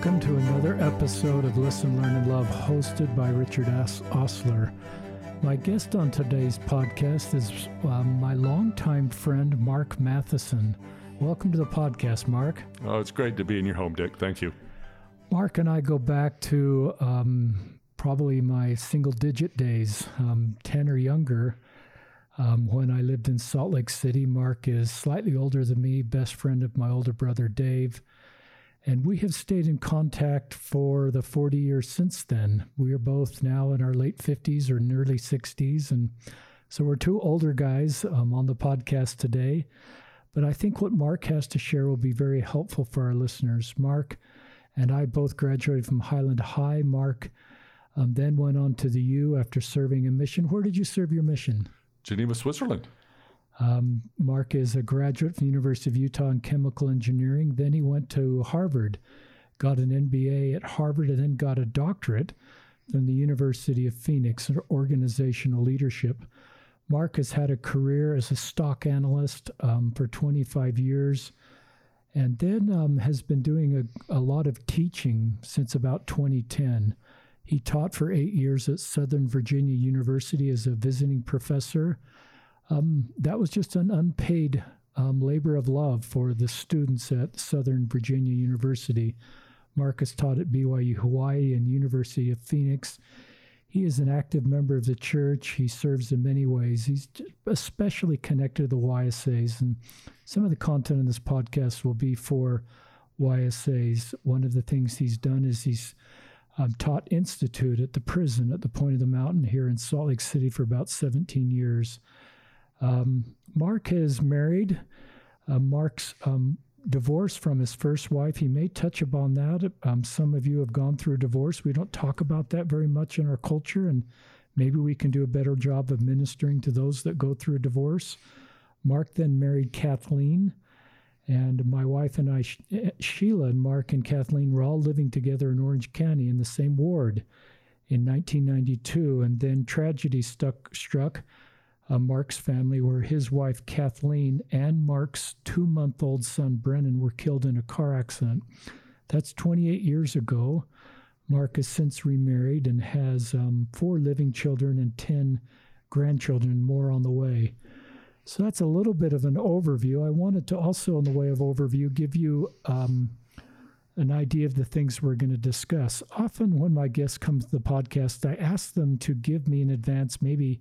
Welcome to another episode of Listen, Learn, and Love, hosted by Richard S. Ostler. My guest on today's podcast is uh, my longtime friend, Mark Matheson. Welcome to the podcast, Mark. Oh, it's great to be in your home, Dick. Thank you. Mark and I go back to um, probably my single digit days, um, 10 or younger. Um, when I lived in Salt Lake City, Mark is slightly older than me, best friend of my older brother, Dave. And we have stayed in contact for the 40 years since then. We are both now in our late 50s or early 60s. And so we're two older guys um, on the podcast today. But I think what Mark has to share will be very helpful for our listeners. Mark and I both graduated from Highland High. Mark um, then went on to the U after serving a mission. Where did you serve your mission? Geneva, Switzerland. Um, Mark is a graduate from the University of Utah in chemical engineering. Then he went to Harvard, got an MBA at Harvard, and then got a doctorate from the University of Phoenix in organizational leadership. Mark has had a career as a stock analyst um, for 25 years and then um, has been doing a, a lot of teaching since about 2010. He taught for eight years at Southern Virginia University as a visiting professor um, that was just an unpaid um, labor of love for the students at Southern Virginia University. Mark's taught at BYU Hawaii and University of Phoenix. He is an active member of the church. He serves in many ways. He's especially connected to the YSAs, and some of the content in this podcast will be for YSAs. One of the things he's done is he's um, taught institute at the prison at the point of the mountain here in Salt Lake City for about 17 years. Um, Mark is married. Uh, Mark's um, divorced from his first wife. He may touch upon that. Um, some of you have gone through a divorce. We don't talk about that very much in our culture, and maybe we can do a better job of ministering to those that go through a divorce. Mark then married Kathleen, and my wife and I, eh, Sheila and Mark and Kathleen, were all living together in Orange County in the same ward in 1992, and then tragedy stuck, struck uh, Mark's family, where his wife Kathleen and Mark's two month old son Brennan were killed in a car accident. That's 28 years ago. Mark has since remarried and has um, four living children and 10 grandchildren, more on the way. So that's a little bit of an overview. I wanted to also, in the way of overview, give you um, an idea of the things we're going to discuss. Often, when my guests come to the podcast, I ask them to give me in advance maybe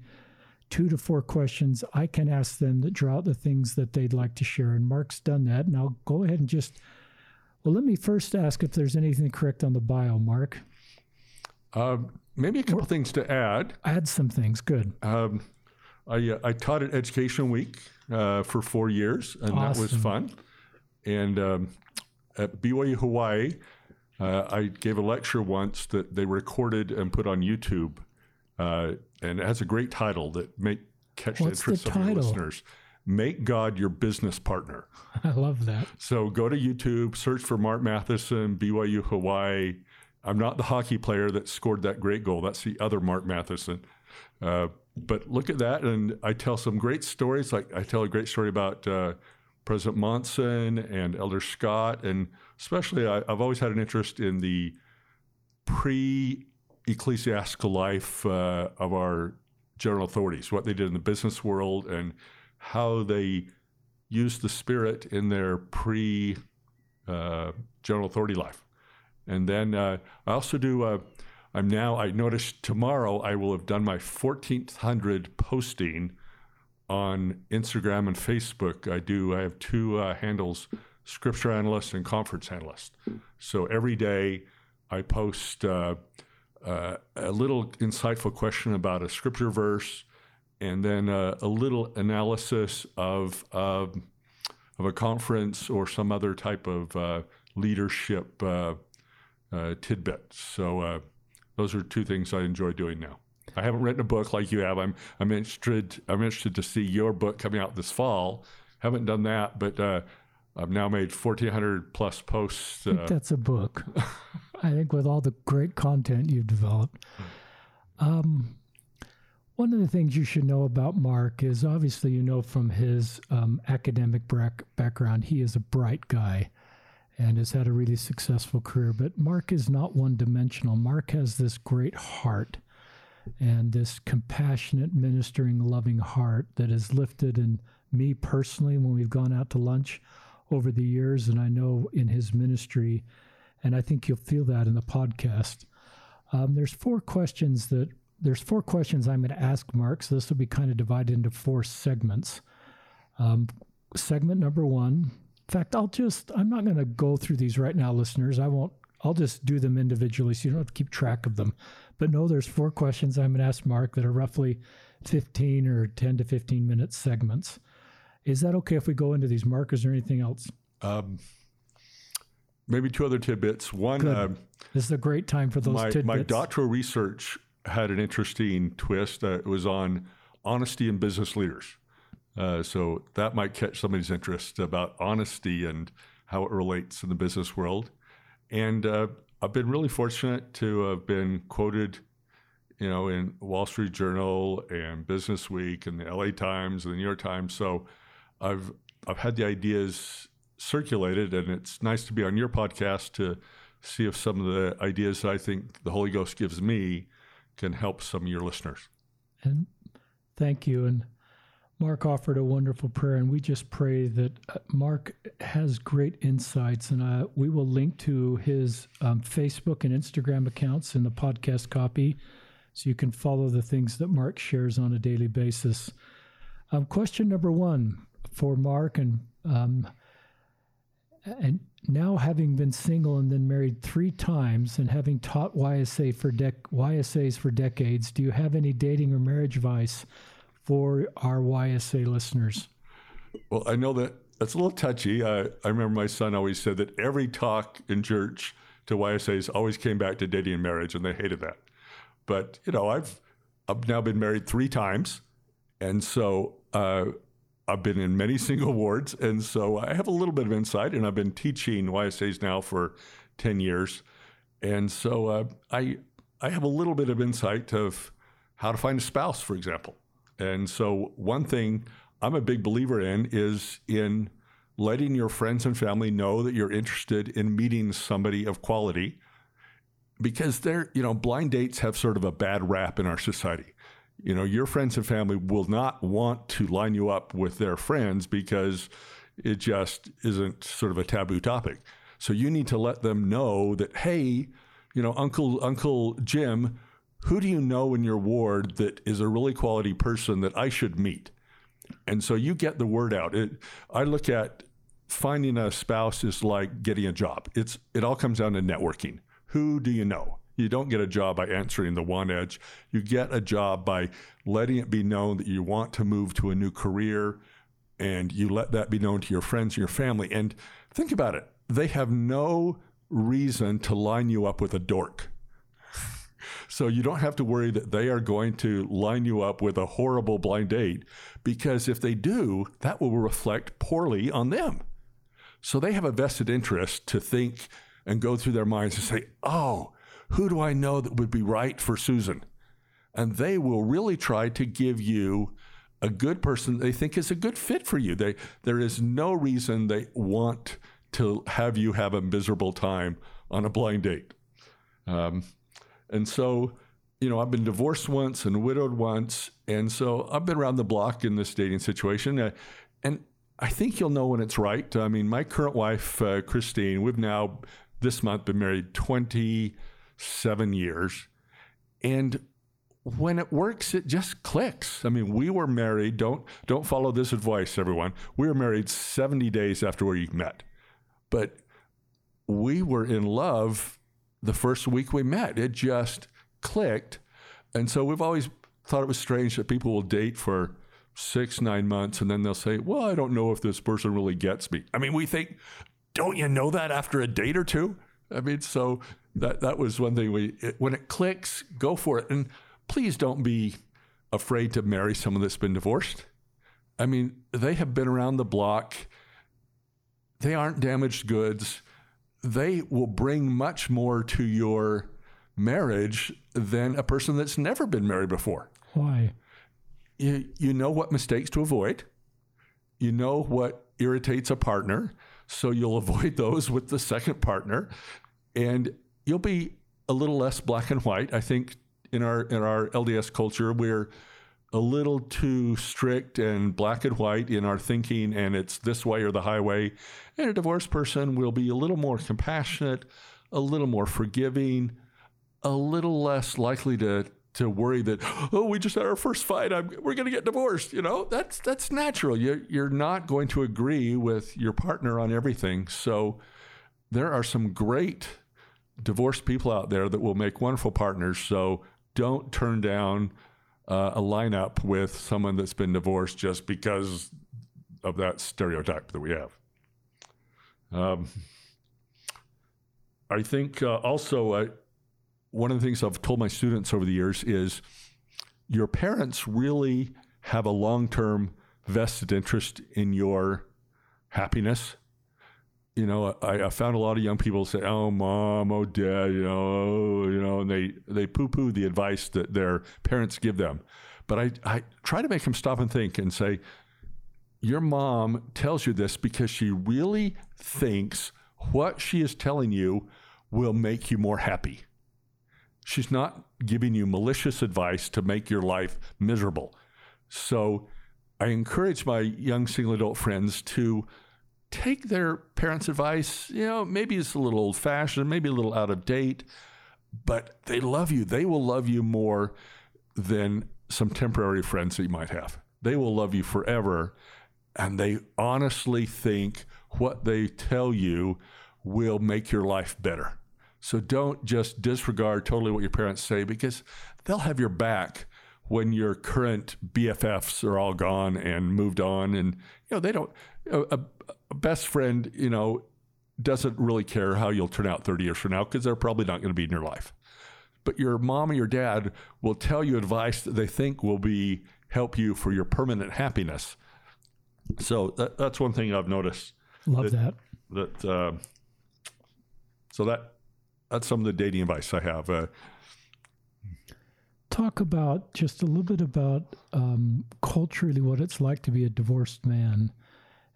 two to four questions I can ask them that draw out the things that they'd like to share. And Mark's done that. And I'll go ahead and just, well, let me first ask if there's anything correct on the bio, Mark. Uh, maybe a couple things to add. Add some things. Good. Um, I, uh, I taught at Education Week uh, for four years, and awesome. that was fun. And um, at BYU Hawaii, uh, I gave a lecture once that they recorded and put on YouTube uh, and it has a great title that make catch What's the interest the of your listeners. Make God your business partner. I love that. So go to YouTube, search for Mark Matheson, BYU Hawaii. I'm not the hockey player that scored that great goal. That's the other Mark Matheson. Uh, but look at that, and I tell some great stories. Like I tell a great story about uh, President Monson and Elder Scott, and especially I, I've always had an interest in the pre ecclesiastical life uh, of our general authorities, what they did in the business world, and how they used the Spirit in their pre uh, general authority life. And then uh, I also do. Uh, I'm now. I noticed tomorrow I will have done my 1400 posting on Instagram and Facebook. I do. I have two uh, handles: Scripture Analyst and Conference Analyst. So every day I post uh, a little insightful question about a scripture verse, and then uh, a little analysis of of a conference or some other type of uh, leadership uh, uh, tidbit. So uh, those are two things I enjoy doing now. I haven't written a book like you have. I'm I'm interested I'm interested to see your book coming out this fall. Haven't done that, but I've now made 1,400 plus posts. That's a book. I think with all the great content you've developed. Um, one of the things you should know about Mark is obviously you know from his um, academic background, he is a bright guy. and has had a really successful career. But Mark is not one dimensional. Mark has this great heart and this compassionate, ministering, loving heart that has lifted in me personally when we've gone out to lunch over the years. And I know in his ministry, and I think you'll feel that in the podcast. Um, there's four questions that there's four questions I'm going to ask Mark. So this will be kind of divided into four segments. Um, segment number one. In fact, I'll just I'm not going to go through these right now, listeners. I won't. I'll just do them individually, so you don't have to keep track of them. But no, there's four questions I'm going to ask Mark that are roughly 15 or 10 to 15 minute segments. Is that okay if we go into these markers or anything else? Um, maybe two other tidbits. One, uh, this is a great time for those my, tidbits. My doctoral research had an interesting twist. Uh, it was on honesty in business leaders. Uh, so that might catch somebody's interest about honesty and how it relates in the business world. And uh, I've been really fortunate to have been quoted, you know, in Wall Street Journal and Business Week and the LA Times and the New York Times. So I've I've had the ideas circulated, and it's nice to be on your podcast to see if some of the ideas I think the Holy Ghost gives me can help some of your listeners. And thank you. And Mark offered a wonderful prayer, and we just pray that uh, Mark has great insights. And uh, we will link to his um, Facebook and Instagram accounts in the podcast copy so you can follow the things that Mark shares on a daily basis. Um, question number one for Mark, and um, and now having been single and then married three times and having taught YSA for dec- YSAs for decades, do you have any dating or marriage advice for our YSA listeners? Well, I know that that's a little touchy. I, I remember my son always said that every talk in church to YSAs always came back to dating and marriage, and they hated that. But you know, I've I've now been married three times, and so uh, I've been in many single wards, and so I have a little bit of insight. And I've been teaching YSAs now for ten years, and so uh, I I have a little bit of insight of how to find a spouse, for example. And so one thing I'm a big believer in is in letting your friends and family know that you're interested in meeting somebody of quality because they're you know blind dates have sort of a bad rap in our society you know, your friends and family will not want to line you up with their friends because it just isn't sort of a taboo topic. So you need to let them know that, hey, you know, Uncle Uncle Jim, who do you know in your ward that is a really quality person that I should meet? And so you get the word out. It, I look at finding a spouse is like getting a job. It's it all comes down to networking. Who do you know? You don't get a job by answering the one edge. You get a job by letting it be known that you want to move to a new career and you let that be known to your friends and your family. And think about it they have no reason to line you up with a dork. So you don't have to worry that they are going to line you up with a horrible blind date because if they do, that will reflect poorly on them. So they have a vested interest to think and go through their minds and say, oh, who do I know that would be right for Susan? And they will really try to give you a good person they think is a good fit for you. They, there is no reason they want to have you have a miserable time on a blind date. Um, and so, you know, I've been divorced once and widowed once. And so I've been around the block in this dating situation. Uh, and I think you'll know when it's right. I mean, my current wife, uh, Christine, we've now this month been married 20 seven years. And when it works, it just clicks. I mean, we were married. Don't don't follow this advice, everyone. We were married 70 days after we met, but we were in love the first week we met. It just clicked, and so we've always thought it was strange that people will date for six nine months and then they'll say, "Well, I don't know if this person really gets me." I mean, we think, don't you know that after a date or two? I mean, so that that was one thing we it, when it clicks, go for it, and please don't be afraid to marry someone that's been divorced. I mean, they have been around the block. They aren't damaged goods. They will bring much more to your marriage than a person that's never been married before. Why? You, you know what mistakes to avoid. You know what irritates a partner. So you'll avoid those with the second partner and you'll be a little less black and white. I think in our in our LDS culture, we're a little too strict and black and white in our thinking, and it's this way or the highway. And a divorced person will be a little more compassionate, a little more forgiving, a little less likely to to worry that oh we just had our first fight I'm, we're going to get divorced you know that's that's natural you you're not going to agree with your partner on everything so there are some great divorced people out there that will make wonderful partners so don't turn down uh, a lineup with someone that's been divorced just because of that stereotype that we have. Um, I think uh, also uh, one of the things I've told my students over the years is your parents really have a long term vested interest in your happiness you know, I, I, found a lot of young people say, "Oh, mom, oh, dad," you know, oh, you know, and they they poo-poo the advice that their parents give them. But I I try to make them stop and think and say, "Your mom tells you this because she really thinks what she is telling you will make you more happy. She's not giving you malicious advice to make your life miserable." So, I encourage my young single adult friends to take their parents' advice. You know, maybe it's a little old fashioned, maybe a little out of date, but they love you. They will love you more than some temporary friends that you might have. They will love you forever. And they honestly think what they tell you will make your life better. So don't just disregard totally what your parents say because they'll have your back when your current BFFs are all gone and moved on. And, you know, they don't, a, a best friend, you know, doesn't really care how you'll turn out 30 years from now because they're probably not going to be in your life. But your mom or your dad will tell you advice that they think will be help you for your permanent happiness. So that, that's one thing I've noticed. Love that. That, that uh, so that that's some of the dating advice I have. Uh, Talk about just a little bit about um, culturally what it's like to be a divorced man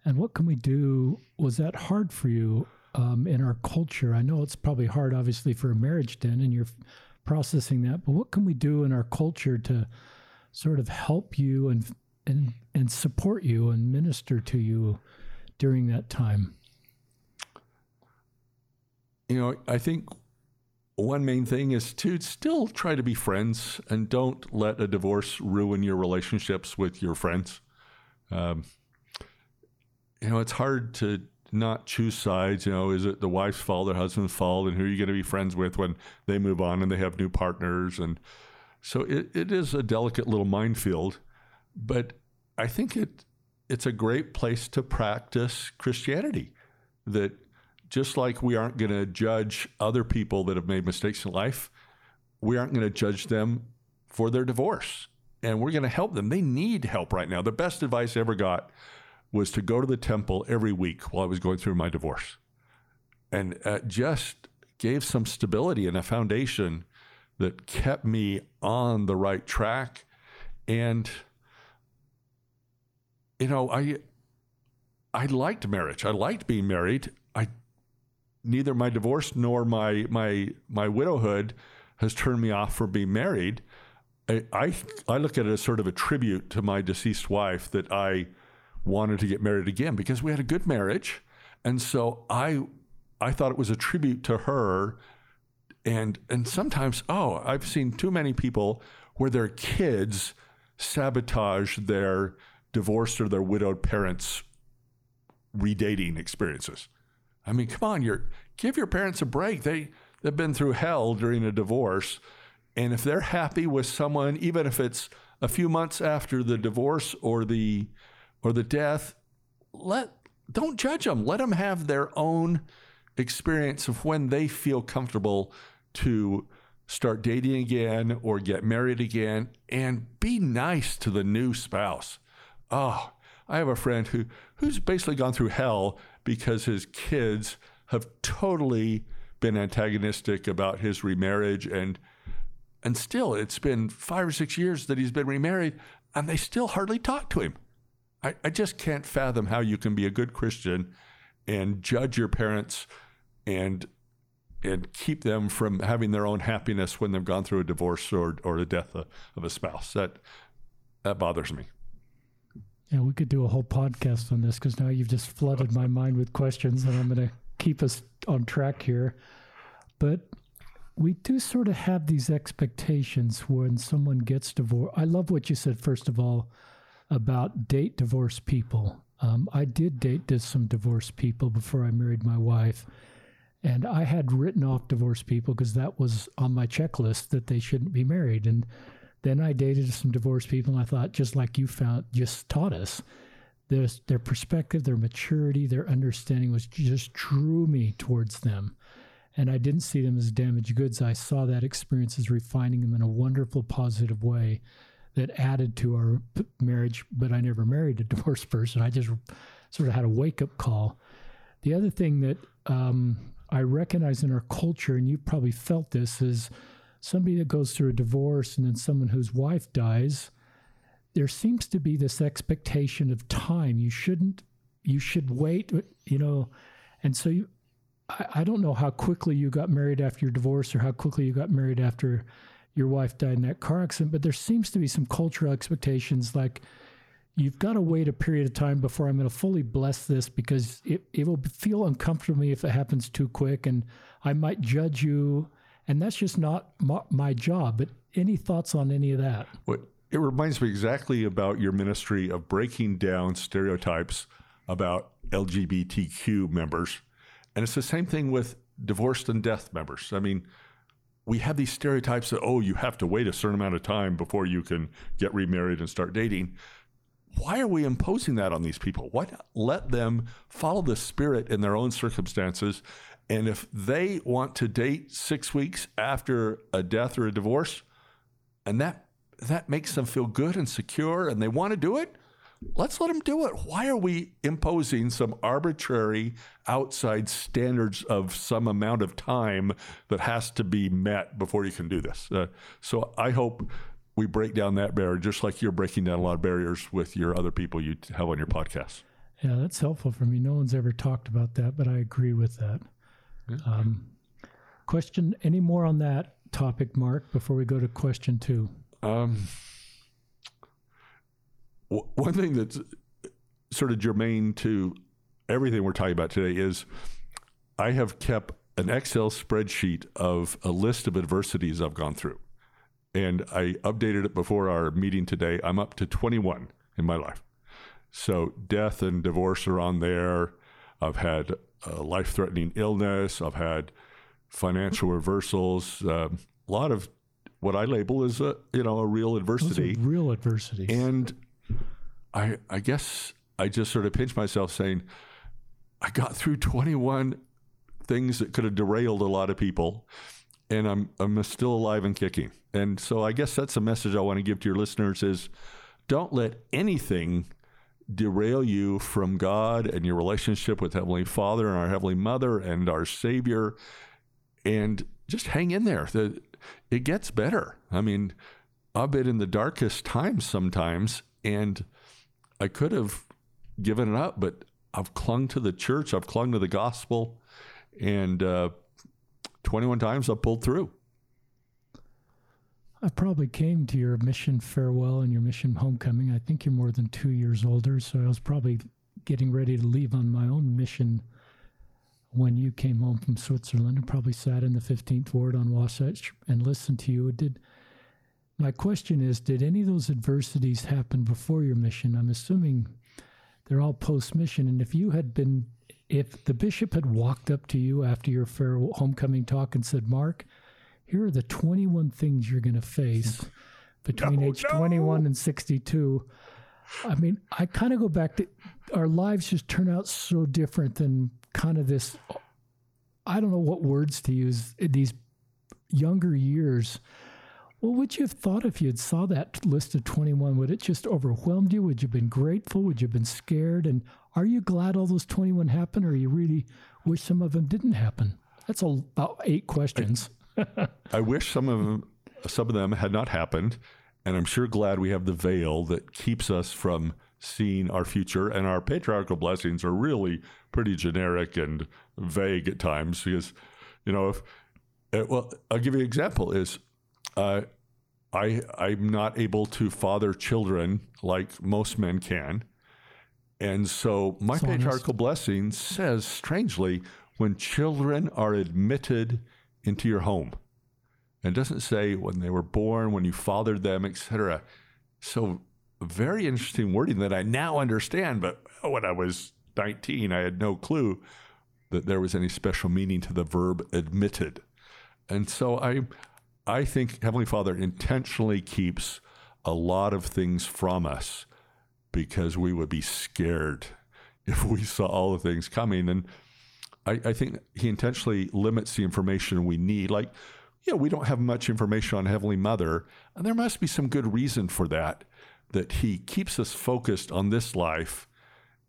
and what can we do? Was that hard for you um, in our culture? I know it's probably hard, obviously, for a marriage den, and you're processing that. But what can we do in our culture to sort of help you and and and support you and minister to you during that time? You know, I think one main thing is to still try to be friends and don't let a divorce ruin your relationships with your friends. Um, you know, it's hard to not choose sides. You know, is it the wife's fault or husband's fault, and who are you going to be friends with when they move on and they have new partners? And so it, it is a delicate little minefield, but I think it it's a great place to practice Christianity. That just like we aren't going to judge other people that have made mistakes in life, we aren't going to judge them for their divorce, and we're going to help them. They need help right now. The best advice I ever got was to go to the temple every week while I was going through my divorce. And just gave some stability and a foundation that kept me on the right track. And, you know, I, I liked marriage. I liked being married. I, neither my divorce nor my, my, my widowhood has turned me off from being married. I, I, I look at it as sort of a tribute to my deceased wife that I, wanted to get married again because we had a good marriage. And so I I thought it was a tribute to her. And and sometimes, oh, I've seen too many people where their kids sabotage their divorced or their widowed parents redating experiences. I mean, come on, you're give your parents a break. They they've been through hell during a divorce. And if they're happy with someone, even if it's a few months after the divorce or the or the death, let don't judge them. Let them have their own experience of when they feel comfortable to start dating again or get married again and be nice to the new spouse. Oh, I have a friend who who's basically gone through hell because his kids have totally been antagonistic about his remarriage and and still it's been 5 or 6 years that he's been remarried and they still hardly talk to him. I, I just can't fathom how you can be a good Christian and judge your parents and and keep them from having their own happiness when they've gone through a divorce or or the death of, of a spouse. That that bothers me. Yeah, we could do a whole podcast on this because now you've just flooded my mind with questions, and I'm going to keep us on track here. But we do sort of have these expectations when someone gets divorced. I love what you said, first of all, about date divorced people. Um, I did date some divorced people before I married my wife. And I had written off divorced people because that was on my checklist that they shouldn't be married. And then I dated some divorced people, and I thought, just like you found, just taught us, their perspective, their maturity, their understanding was just drew me towards them. And I didn't see them as damaged goods. I saw that experience as refining them in a wonderful, positive way that added to our marriage. But I never married a divorced person. I just sort of had a wake up call. The other thing that um, I recognize in our culture, and you've probably felt this, is somebody that goes through a divorce and then someone whose wife dies. There seems to be this expectation of time. You shouldn't, you should wait, you know. And so you, I, I don't know how quickly you got married after your divorce or how quickly you got married after your wife died in that car accident, but there seems to be some cultural expectations like you've got to wait a period of time before I'm going to fully bless this because it, it will feel uncomfortable if it happens too quick and I might judge you. And that's just not my, my job. But any thoughts on any of that? What, it reminds me exactly about your ministry of breaking down stereotypes about LGBTQ members and it's the same thing with divorced and death members. I mean, we have these stereotypes that, oh, you have to wait a certain amount of time before you can get remarried and start dating. Why are we imposing that on these people? Why not let them follow the spirit in their own circumstances? And if they want to date six weeks after a death or a divorce, and that that makes them feel good and secure and they want to do it, let's let them do it. Why are we imposing some arbitrary outside standards of some amount of time that has to be met before you can do this? Uh, so I hope we break down that barrier, just like you're breaking down a lot of barriers with your other people you have on your podcast. Yeah, that's helpful for me. No one's ever talked about that, but I agree with that. Yeah. Um, question any more on that topic, Mark, before we go to question two? Um, one thing that's sort of germane to everything we're talking about today is I have kept an Excel spreadsheet of a list of adversities I've gone through. And I updated it before our meeting today. I'm up to 21 in my life. So death and divorce are on there. I've had a life threatening illness. I've had financial reversals. Uh, a lot of what I label as a you know a real adversity. real adversity. And I I guess I just sort of pinched myself saying, I got through 21 things that could have derailed a lot of people, and I'm I'm still alive and kicking. And so I guess that's a message I want to give to your listeners: is don't let anything derail you from God and your relationship with Heavenly Father and our Heavenly Mother and our Savior, and just hang in there. The, it gets better. I mean, I've been in the darkest times sometimes, and I could have given it up, but I've clung to the church, I've clung to the gospel, and uh, 21 times I've pulled through. I probably came to your mission farewell and your mission homecoming. I think you're more than two years older, so I was probably getting ready to leave on my own mission when you came home from Switzerland and probably sat in the 15th ward on Wasatch and listened to you. Did my question is Did any of those adversities happen before your mission? I'm assuming they're all post mission. And if you had been, if the bishop had walked up to you after your fair homecoming talk and said, Mark, here are the 21 things you're going to face between no, age no. 21 and 62. I mean, I kind of go back to our lives just turn out so different than kind of this. I don't know what words to use. These younger years what would you have thought if you had saw that list of 21? Would it just overwhelmed you? Would you have been grateful? Would you have been scared? And are you glad all those 21 happened, or you really wish some of them didn't happen? That's about eight questions. I, I wish some of them, some of them had not happened, and I'm sure glad we have the veil that keeps us from seeing our future. And our patriarchal blessings are really pretty generic and vague at times because, you know, if uh, well, I'll give you an example. Is uh, I I'm not able to father children like most men can, and so my honest. patriarchal blessing says strangely when children are admitted into your home, and it doesn't say when they were born, when you fathered them, etc. So very interesting wording that I now understand, but when I was 19, I had no clue that there was any special meaning to the verb admitted. And so I I think Heavenly Father intentionally keeps a lot of things from us because we would be scared if we saw all the things coming. And I, I think he intentionally limits the information we need. Like, you know, we don't have much information on Heavenly Mother, and there must be some good reason for that, that he keeps us focused on this life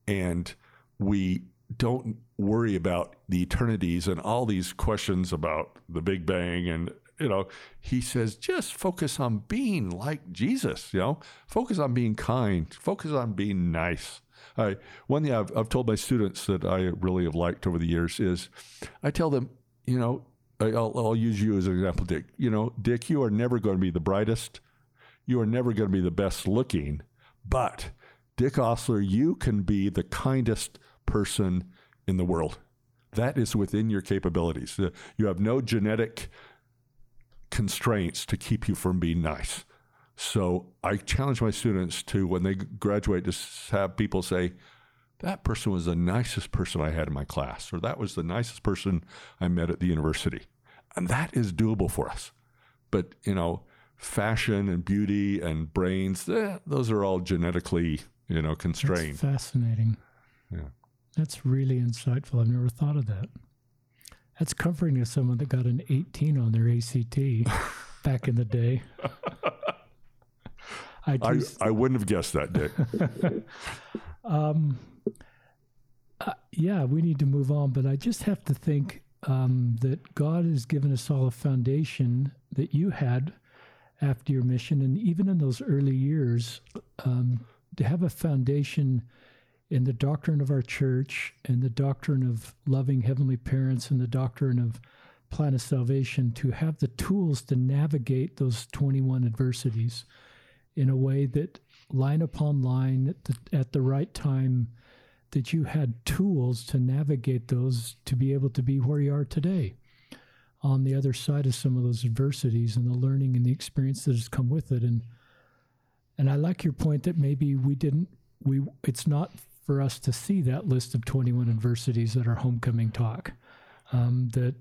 and we don't worry about the eternities and all these questions about the Big Bang. And, you know, he says, just focus on being like Jesus, you know, focus on being kind, focus on being nice. I, one thing I've, I've told my students that I really have liked over the years is I tell them, you know, I'll, I'll use you as an example, Dick. You know, Dick, you are never going to be the brightest. You are never going to be the best looking, but Dick Ostler, you can be the kindest person in the world. That is within your capabilities. You have no genetic constraints to keep you from being nice. So I challenge my students to, when they graduate, to have people say, that person was the nicest person I had in my class, or that was the nicest person I met at the university. And that is doable for us. But, you know, fashion and beauty and brains, eh, those are all genetically, you know, constrained. That's fascinating. Yeah. That's really insightful. I've never thought of that. That's comforting to someone that got an 18 on their ACT back in the day. I I, just, I wouldn't have guessed that, Dick. um, uh, yeah, we need to move on, but I just have to think um, that God has given us all a foundation that you had after your mission, and even in those early years, um, to have a foundation in the doctrine of our church and the doctrine of loving heavenly parents and the doctrine of plan of salvation to have the tools to navigate those 21 adversities in a way that line upon line at the, at the right time that you had tools to navigate those to be able to be where you are today on the other side of some of those adversities and the learning and the experience that has come with it. And and I like your point that maybe we didn't we it's not for us to see that list of 21 adversities at our homecoming talk um, that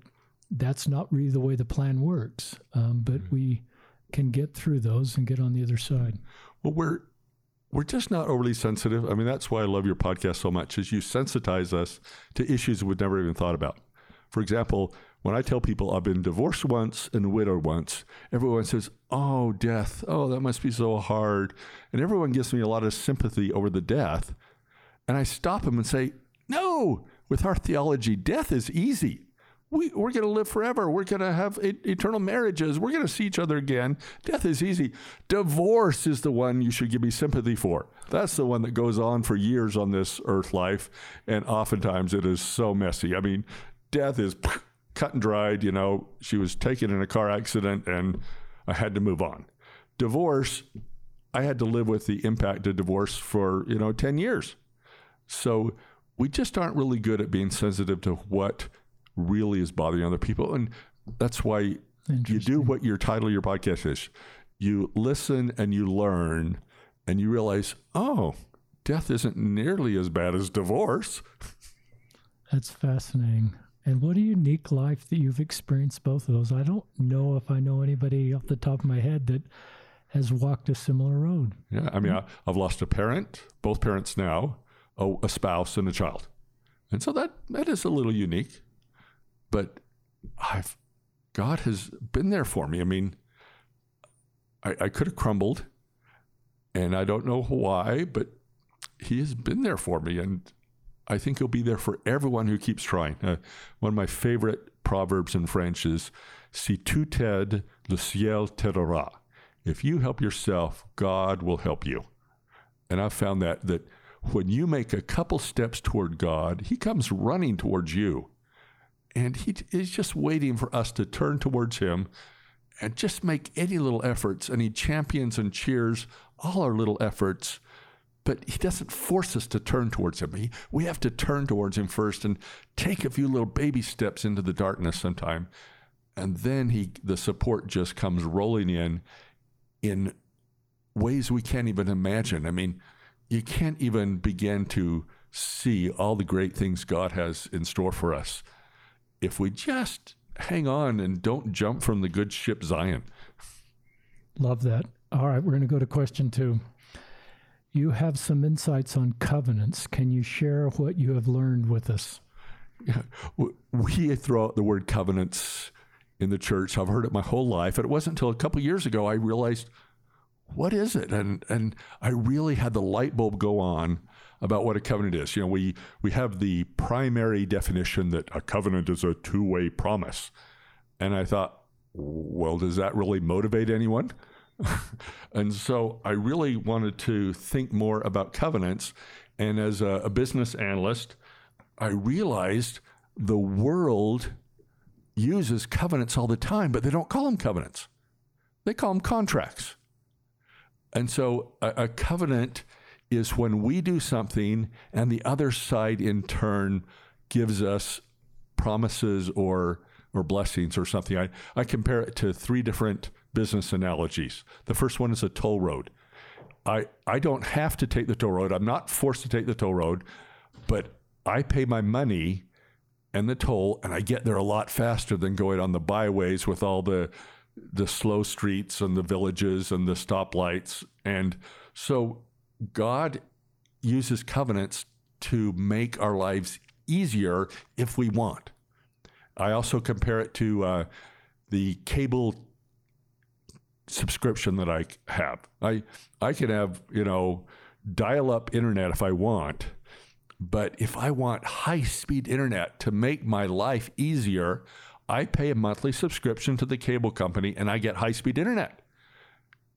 that's not really the way the plan works um, but we can get through those and get on the other side Well, we're we're just not overly sensitive. I mean, that's why I love your podcast so much. Is you sensitize us to issues we've never even thought about. For example, when I tell people I've been divorced once and widowed once, everyone says, "Oh, death! Oh, that must be so hard," and everyone gives me a lot of sympathy over the death. And I stop him and say, "No, with our theology, death is easy." we, we're going to live forever. We're going to have e- eternal marriages. We're going to see each other again. Death is easy. Divorce is the one you should give me sympathy for. That's the one that goes on for years on this earth life. And oftentimes it is so messy. I mean, death is cut and dried. You know, she was taken in a car accident and I had to move on. Divorce, I had to live with the impact of divorce for, you know, 10 years. So we just aren't really good at being sensitive to what really is bothering other people. And that's why you do what your title of your podcast is. You listen and you learn and you realize, oh, death isn't nearly as bad as divorce. That's fascinating. And what a unique life that you've experienced both of those. I don't know if I know anybody off the top of my head that has walked a similar road. Yeah. I mean, hmm? I, I've lost a parent, both parents now, a, a spouse, and a child. And so that, that is a little unique. But I've, God has been there for me. I mean, I, I could have crumbled, and I don't know why, but He has been there for me. And I think He'll be there for everyone who keeps trying. Uh, one of my favorite proverbs in French is Si tu t'aides, le ciel t'aidera. If you help yourself, God will help you. And I've found that that when you make a couple steps toward God, He comes running towards you. And He is just waiting for us to turn towards Him and just make any little efforts. And He champions and cheers all our little efforts. But He doesn't force us to turn towards Him. He, we have to turn towards Him first and take a few little baby steps into the darkness sometime. And then he, the support just comes rolling in in ways we can't even imagine. I mean, you can't even begin to see all the great things God has in store for us if we just hang on and don't jump from the good ship Zion. Love that. All right, we're going to go to question two. You have some insights on covenants. Can you share what you have learned with us? Yeah, we throw out the word covenants in the church. I've heard it my whole life. And it wasn't until a couple years ago I realized what is it? And and I really had the light bulb go on about what a covenant is. You know, we we have the primary definition that a covenant is a two-way promise. And I thought, well, does that really motivate anyone? and so I really wanted to think more about covenants. And as a, a business analyst, I realized the world uses covenants all the time, but they don't call them covenants. They call them contracts. And so a, a covenant is when we do something and the other side in turn gives us promises or or blessings or something. I, I compare it to three different business analogies. The first one is a toll road. I, I don't have to take the toll road. I'm not forced to take the toll road, but I pay my money and the toll, and I get there a lot faster than going on the byways with all the the slow streets and the villages and the stoplights. And so God uses covenants to make our lives easier if we want. I also compare it to uh, the cable subscription that I have. I I can have you know dial up internet if I want, but if I want high speed internet to make my life easier, I pay a monthly subscription to the cable company and I get high speed internet.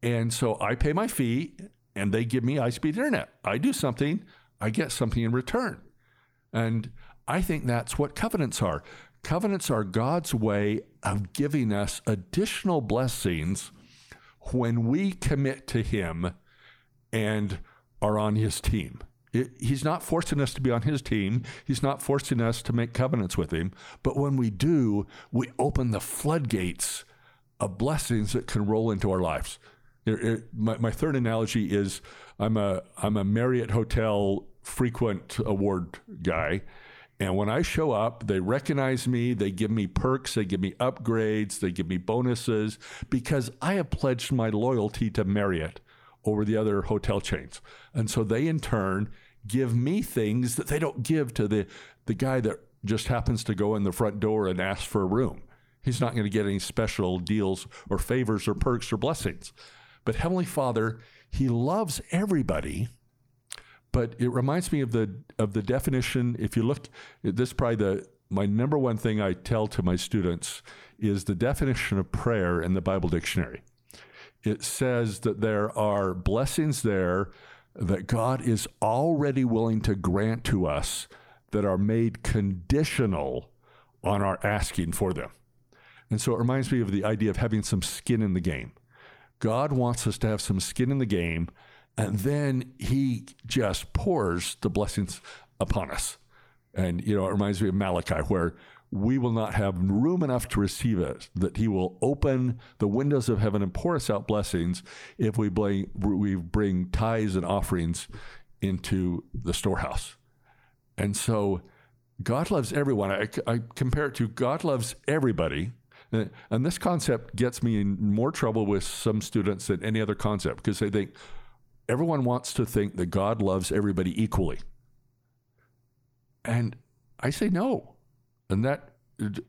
And so I pay my fee and they give me high speed internet. I do something, I get something in return. And I think that's what covenants are. Covenants are God's way of giving us additional blessings when we commit to Him and are on His team. It, he's not forcing us to be on his team. He's not forcing us to make covenants with him. But when we do, we open the floodgates of blessings that can roll into our lives. It, it, my, my third analogy is I'm a I'm a Marriott hotel frequent award guy. And when I show up, they recognize me, they give me perks, they give me upgrades, they give me bonuses because I have pledged my loyalty to Marriott over the other hotel chains. And so they in turn give me things that they don't give to the, the guy that just happens to go in the front door and ask for a room. He's not going to get any special deals or favors or perks or blessings. But Heavenly Father, He loves everybody. But it reminds me of the of the definition. If you look, this is probably the my number one thing I tell to my students is the definition of prayer in the Bible dictionary it says that there are blessings there that God is already willing to grant to us that are made conditional on our asking for them. And so it reminds me of the idea of having some skin in the game. God wants us to have some skin in the game, and then He just pours the blessings upon us. And, you know, it reminds me of Malachi, where we will not have room enough to receive it, that He will open the windows of heaven and pour us out blessings if we bring, we bring tithes and offerings into the storehouse. And so God loves everyone. I, I compare it to God loves everybody. Uh, and this concept gets me in more trouble with some students than any other concept because they think everyone wants to think that God loves everybody equally. And I say no. And that,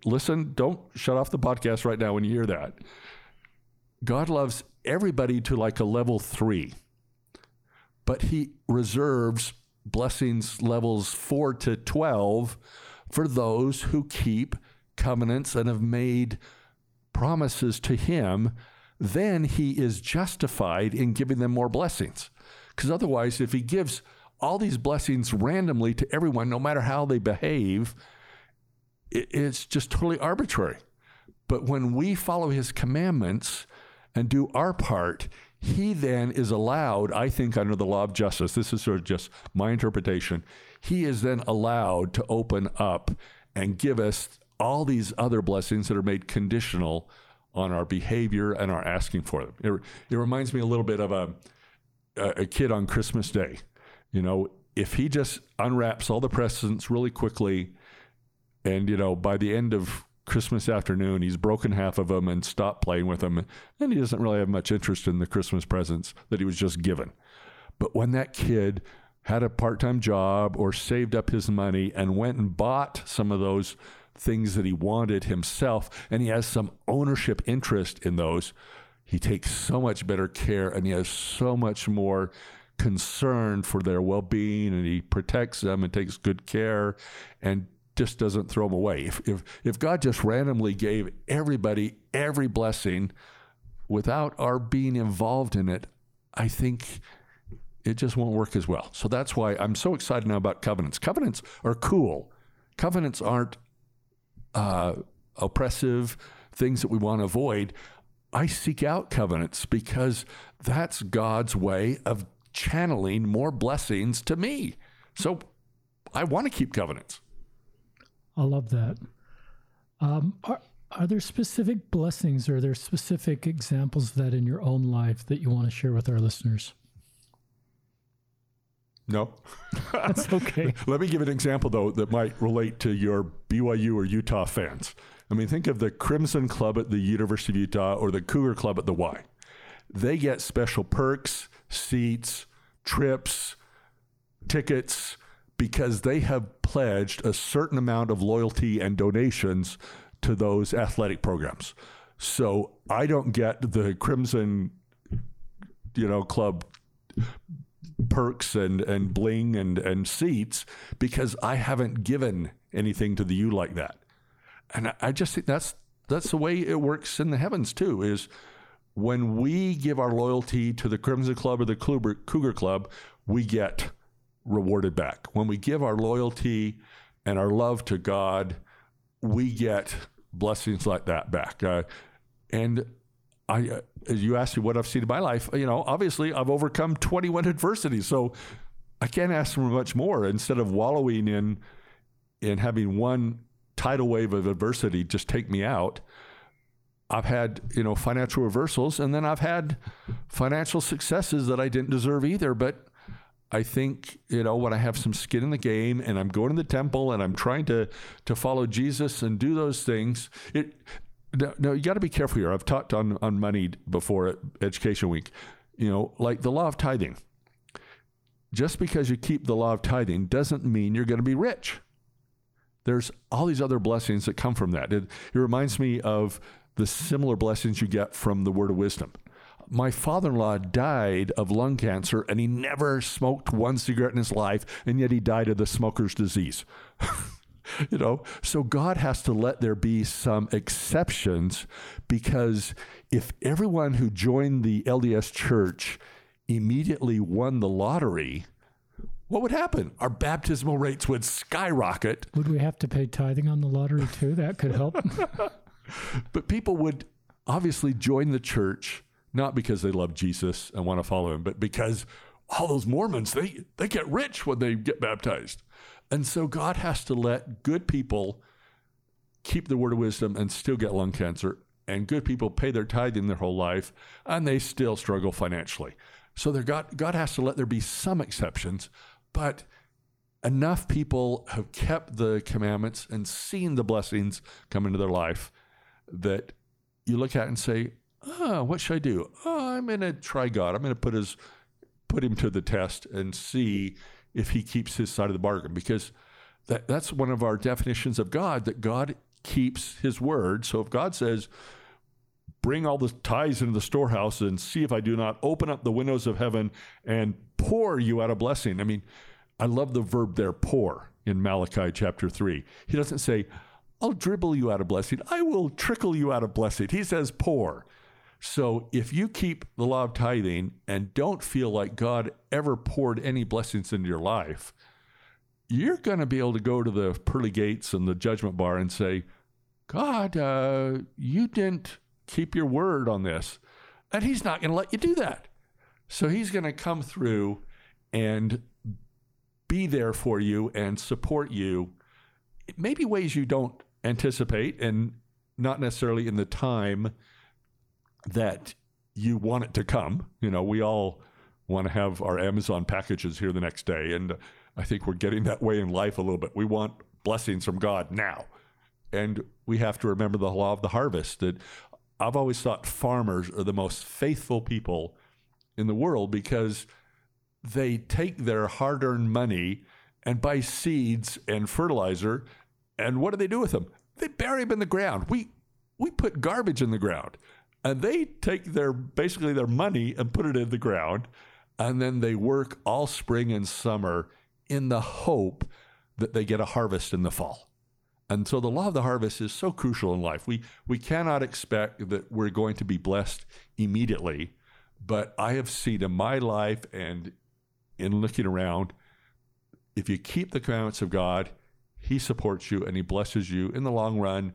listen, don't shut off the podcast right now when you hear that. God loves everybody to like a level three, but He reserves blessings levels four to 12 for those who keep covenants and have made promises to Him. Then He is justified in giving them more blessings. Because otherwise, if He gives all these blessings randomly to everyone, no matter how they behave, it's just totally arbitrary. But when we follow his commandments and do our part, he then is allowed, I think, under the law of justice, this is sort of just my interpretation, he is then allowed to open up and give us all these other blessings that are made conditional on our behavior and our asking for them. It, it reminds me a little bit of a, a kid on Christmas Day. You know, if he just unwraps all the presents really quickly, and you know, by the end of Christmas afternoon, he's broken half of them and stopped playing with them, and he doesn't really have much interest in the Christmas presents that he was just given. But when that kid had a part time job or saved up his money and went and bought some of those things that he wanted himself, and he has some ownership interest in those, he takes so much better care and he has so much more concern for their well being and he protects them and takes good care and just doesn't throw them away. If, if, if God just randomly gave everybody every blessing without our being involved in it, I think it just won't work as well. So that's why I'm so excited now about covenants. Covenants are cool. Covenants aren't uh, oppressive, things that we want to avoid. I seek out covenants because that's God's way of channeling more blessings to me. So I want to keep covenants. I love that. Um, are, are there specific blessings or are there specific examples of that in your own life that you want to share with our listeners? No. That's okay. Let me give an example, though, that might relate to your BYU or Utah fans. I mean, think of the Crimson Club at the University of Utah or the Cougar Club at the Y. They get special perks, seats, trips, tickets, because they have pledged a certain amount of loyalty and donations to those athletic programs. So I don't get the Crimson, you know, club perks and, and bling and, and seats because I haven't given anything to the U like that. And I, just think that's that's the way it works in the heavens too, is when we give our loyalty to the Crimson Club or the Cougar Club, we get rewarded back. When we give our loyalty and our love to God, we get blessings like that back. Uh, and I, uh, you asked me what I've seen in my life. You know, obviously I've overcome 21 adversities, so I can't ask for much more. Instead of wallowing in in having one tidal wave of adversity just take me out, I've had you know financial reversals, and then I've had financial successes that I didn't deserve either. But I think you know when I have some skin in the game, and I'm going to the temple, and I'm trying to to follow Jesus and do those things. It no, you got to be careful here. I've talked on on money before at Education Week. You know, like the law of tithing. Just because you keep the law of tithing doesn't mean you're going to be rich. There's all these other blessings that come from that. It, it reminds me of the similar blessings you get from the word of wisdom. My father in law died of lung cancer and he never smoked one cigarette in his life, and yet he died of the smoker's disease. you know, so God has to let there be some exceptions because if everyone who joined the LDS church immediately won the lottery, what would happen? Our baptismal rates would skyrocket. Would we have to pay tithing on the lottery too? That could help. but people would obviously join the church not because they love Jesus and want to follow him, but because all those Mormons they they get rich when they get baptized. And so God has to let good people keep the word of wisdom and still get lung cancer and good people pay their tithing their whole life and they still struggle financially. So God, God has to let there be some exceptions, but enough people have kept the commandments and seen the blessings come into their life that you look at and say, oh, what should I do? Oh, I'm going to try God. I'm going to put his put him to the test and see if he keeps his side of the bargain because that, that's one of our definitions of God that God keeps his word. So if God says, bring all the tithes into the storehouse and see if I do not open up the windows of heaven and pour you out a blessing. I mean, I love the verb there, pour, in Malachi chapter 3. He doesn't say, I'll dribble you out a blessing. I will trickle you out a blessing. He says, pour. So if you keep the law of tithing and don't feel like God ever poured any blessings into your life, you're going to be able to go to the pearly gates and the judgment bar and say, God, uh, you didn't keep your word on this. And he's not going to let you do that. So he's going to come through and be there for you and support you, maybe ways you don't anticipate and not necessarily in the time that you want it to come. You know, we all want to have our Amazon packages here the next day. And I think we're getting that way in life a little bit. We want blessings from God now. And we have to remember the law of the harvest that I've always thought farmers are the most faithful people in the world because they take their hard earned money and buy seeds and fertilizer. And what do they do with them? They bury them in the ground. We, we put garbage in the ground and they take their basically their money and put it in the ground and then they work all spring and summer in the hope that they get a harvest in the fall. And so the law of the harvest is so crucial in life. We we cannot expect that we're going to be blessed immediately, but I have seen in my life and in looking around if you keep the commandments of God, he supports you and he blesses you in the long run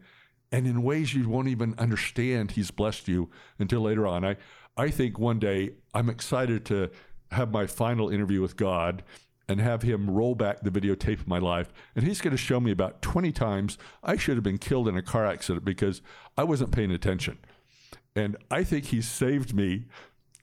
and in ways you won't even understand he's blessed you until later on. I, I think one day I'm excited to have my final interview with God and have him roll back the videotape of my life. And he's going to show me about 20 times I should have been killed in a car accident because I wasn't paying attention. And I think he saved me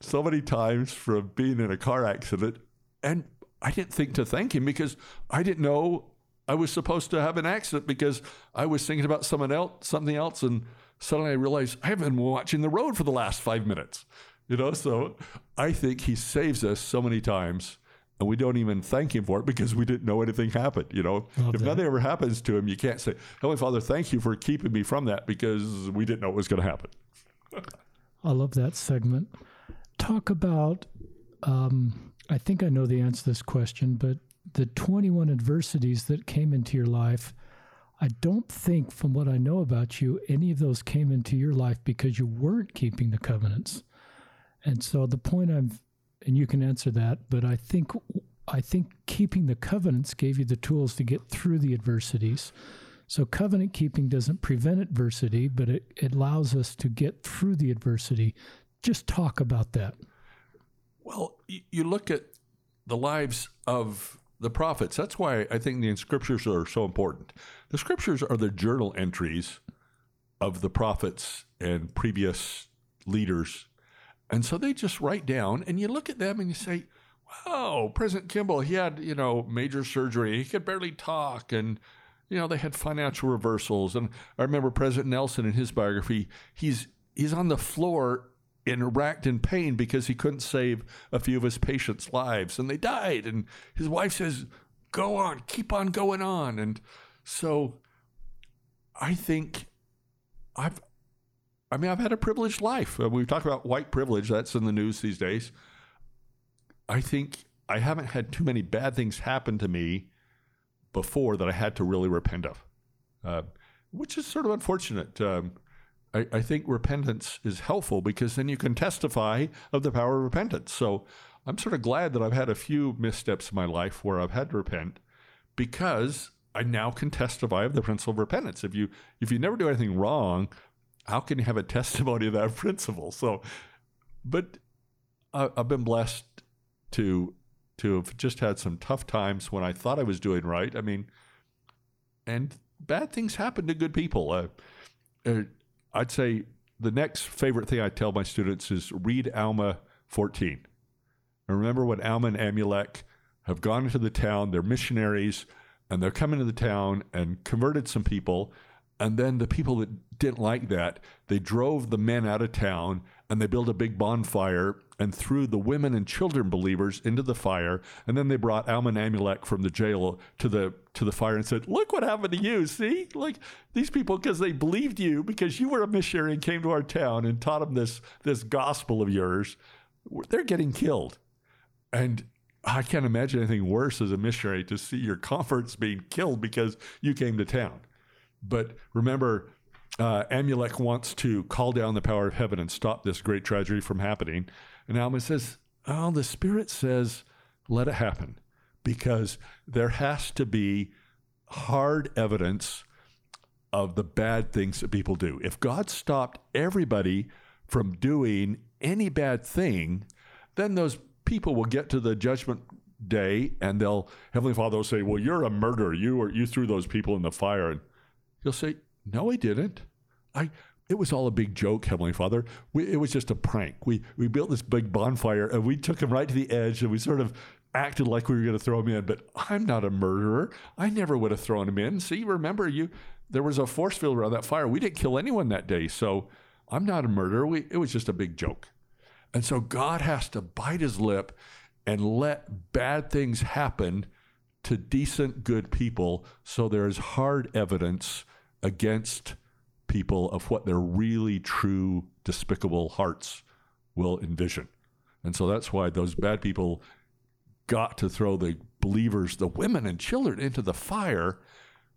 so many times from being in a car accident. And I didn't think to thank him because I didn't know I was supposed to have an accident because I was thinking about someone else, something else, and suddenly I realized I haven't been watching the road for the last five minutes. You know, so I think he saves us so many times and we don't even thank him for it because we didn't know anything happened. You know, Love if that. nothing ever happens to him, you can't say, Heavenly Father, thank you for keeping me from that because we didn't know it was going to happen. I love that segment. Talk about, um, I think I know the answer to this question, but the 21 adversities that came into your life, I don't think, from what I know about you, any of those came into your life because you weren't keeping the covenants. And so the point I'm, and you can answer that, but I think I think keeping the covenants gave you the tools to get through the adversities. So covenant keeping doesn't prevent adversity, but it, it allows us to get through the adversity. Just talk about that. Well, you look at the lives of the prophets. That's why I think the scriptures are so important. The scriptures are the journal entries of the prophets and previous leaders. And so they just write down, and you look at them and you say, wow, President Kimball, he had, you know, major surgery. He could barely talk. And, you know, they had financial reversals. And I remember President Nelson in his biography, he's he's on the floor and racked in pain because he couldn't save a few of his patients' lives and they died. And his wife says, Go on, keep on going on. And so I think I've, I mean, I've had a privileged life. Uh, we talk about white privilege, that's in the news these days. I think I haven't had too many bad things happen to me before that I had to really repent of, uh, which is sort of unfortunate. Um, I, I think repentance is helpful because then you can testify of the power of repentance. So I'm sort of glad that I've had a few missteps in my life where I've had to repent because I now can testify of the principle of repentance. If you if you never do anything wrong, how can you have a testimony of that principle? So, but I, I've been blessed to to have just had some tough times when I thought I was doing right. I mean, and bad things happen to good people. Uh, uh, I'd say the next favorite thing I tell my students is read Alma 14. And remember when Alma and Amulek have gone into the town, they're missionaries, and they're coming to the town and converted some people. And then the people that didn't like that, they drove the men out of town and they built a big bonfire and threw the women and children believers into the fire. And then they brought Alma and Amulek from the jail to the to the fire and said, "Look what happened to you! See, like these people because they believed you because you were a missionary and came to our town and taught them this this gospel of yours. They're getting killed." And I can't imagine anything worse as a missionary to see your converts being killed because you came to town. But remember, uh, Amulek wants to call down the power of heaven and stop this great tragedy from happening. And Alma says, Oh, the Spirit says, let it happen because there has to be hard evidence of the bad things that people do. If God stopped everybody from doing any bad thing, then those people will get to the judgment day and they'll Heavenly Father will say, Well, you're a murderer. You or you threw those people in the fire. And he'll say, No, I didn't. I it was all a big joke, Heavenly Father. We, it was just a prank. We we built this big bonfire and we took him right to the edge and we sort of acted like we were going to throw him in. But I'm not a murderer. I never would have thrown him in. See, remember you? There was a force field around that fire. We didn't kill anyone that day, so I'm not a murderer. We, it was just a big joke. And so God has to bite his lip and let bad things happen to decent, good people so there's hard evidence against people of what their really true, despicable hearts will envision. And so that's why those bad people got to throw the believers, the women and children, into the fire.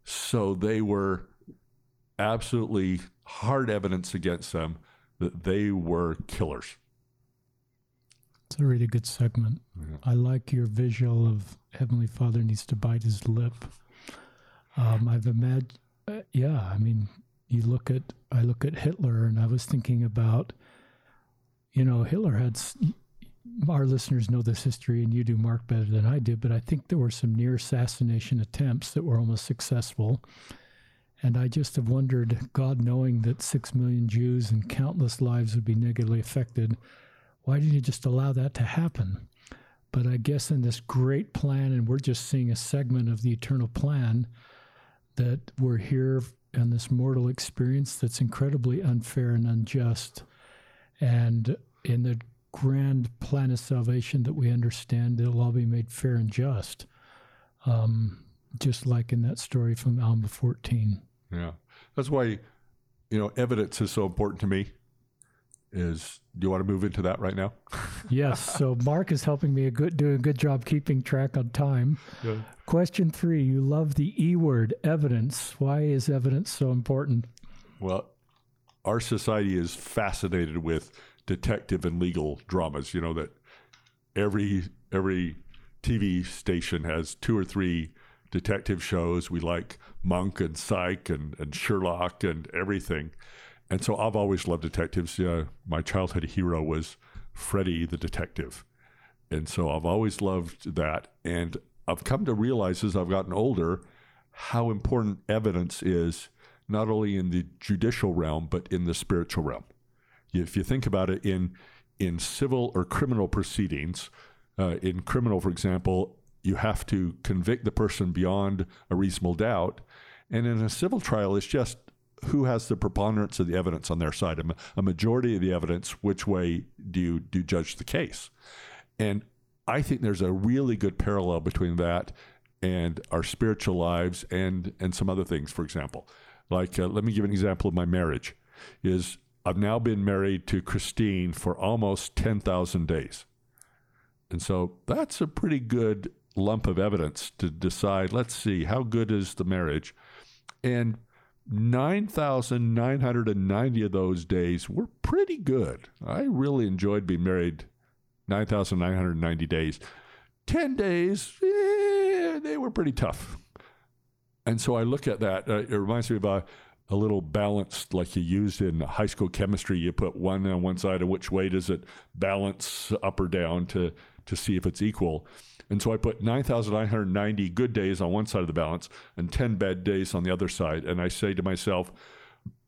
So they were absolutely hard evidence against them that they were killers. It's a really good segment. Yeah. I like your visual of Heavenly Father needs to bite his lip. Um, I've imagined, uh, yeah, I mean, you look at, I look at Hitler and I was thinking about, you know, Hitler had, our listeners know this history and you do, Mark, better than I do, but I think there were some near assassination attempts that were almost successful. And I just have wondered, God knowing that six million Jews and countless lives would be negatively affected, why didn't you just allow that to happen? But I guess in this great plan, and we're just seeing a segment of the eternal plan, that we're here in this mortal experience that's incredibly unfair and unjust. And in the grand plan of salvation that we understand, it'll all be made fair and just. Um, just like in that story from Alma 14. Yeah. That's why, you know, evidence is so important to me is do you want to move into that right now? yes. So Mark is helping me a good do a good job keeping track on time. Yeah. Question three: You love the E word, evidence. Why is evidence so important? Well, our society is fascinated with detective and legal dramas. You know that every every TV station has two or three detective shows. We like Monk and Psych and, and Sherlock and everything. And so I've always loved detectives. Uh, my childhood hero was Freddy the detective. And so I've always loved that. And I've come to realize as I've gotten older how important evidence is, not only in the judicial realm, but in the spiritual realm. If you think about it in, in civil or criminal proceedings, uh, in criminal, for example, you have to convict the person beyond a reasonable doubt. And in a civil trial, it's just who has the preponderance of the evidence on their side, a, a majority of the evidence. Which way do you do you judge the case? And I think there's a really good parallel between that and our spiritual lives and and some other things. For example, like uh, let me give an example of my marriage. Is I've now been married to Christine for almost ten thousand days, and so that's a pretty good lump of evidence to decide. Let's see how good is the marriage, and 9,990 of those days were pretty good. I really enjoyed being married 9,990 days. 10 days, eh, they were pretty tough. And so I look at that. Uh, it reminds me of a, a little balance like you used in high school chemistry. You put one on one side, and which way does it balance up or down to, to see if it's equal. And so I put 9,990 good days on one side of the balance and 10 bad days on the other side. And I say to myself,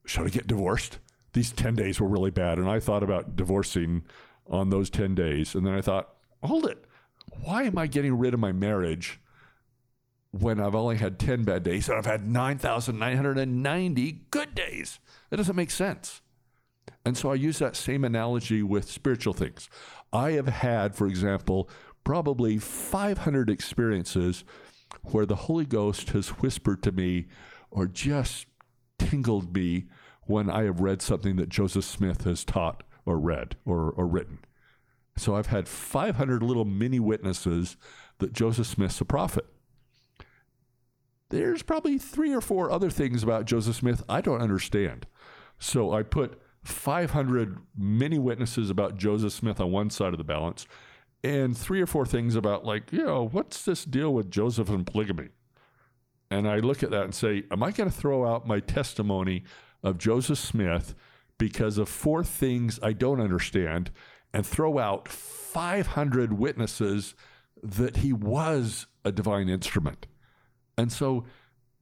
should I get divorced? These 10 days were really bad. And I thought about divorcing on those 10 days. And then I thought, hold it. Why am I getting rid of my marriage when I've only had 10 bad days and I've had 9,990 good days? That doesn't make sense. And so I use that same analogy with spiritual things. I have had, for example, probably 500 experiences where the Holy Ghost has whispered to me or just tingled me when I have read something that Joseph Smith has taught or read or, or written. So I've had 500 little mini witnesses that Joseph Smith's a prophet. there's probably three or four other things about Joseph Smith I don't understand. So I put 500 mini witnesses about Joseph Smith on one side of the balance and three or four things about, like, you know, what's this deal with Joseph and polygamy? And I look at that and say, am I going to throw out my testimony of Joseph Smith because of four things I don't understand and throw out 500 witnesses that he was a divine instrument? And so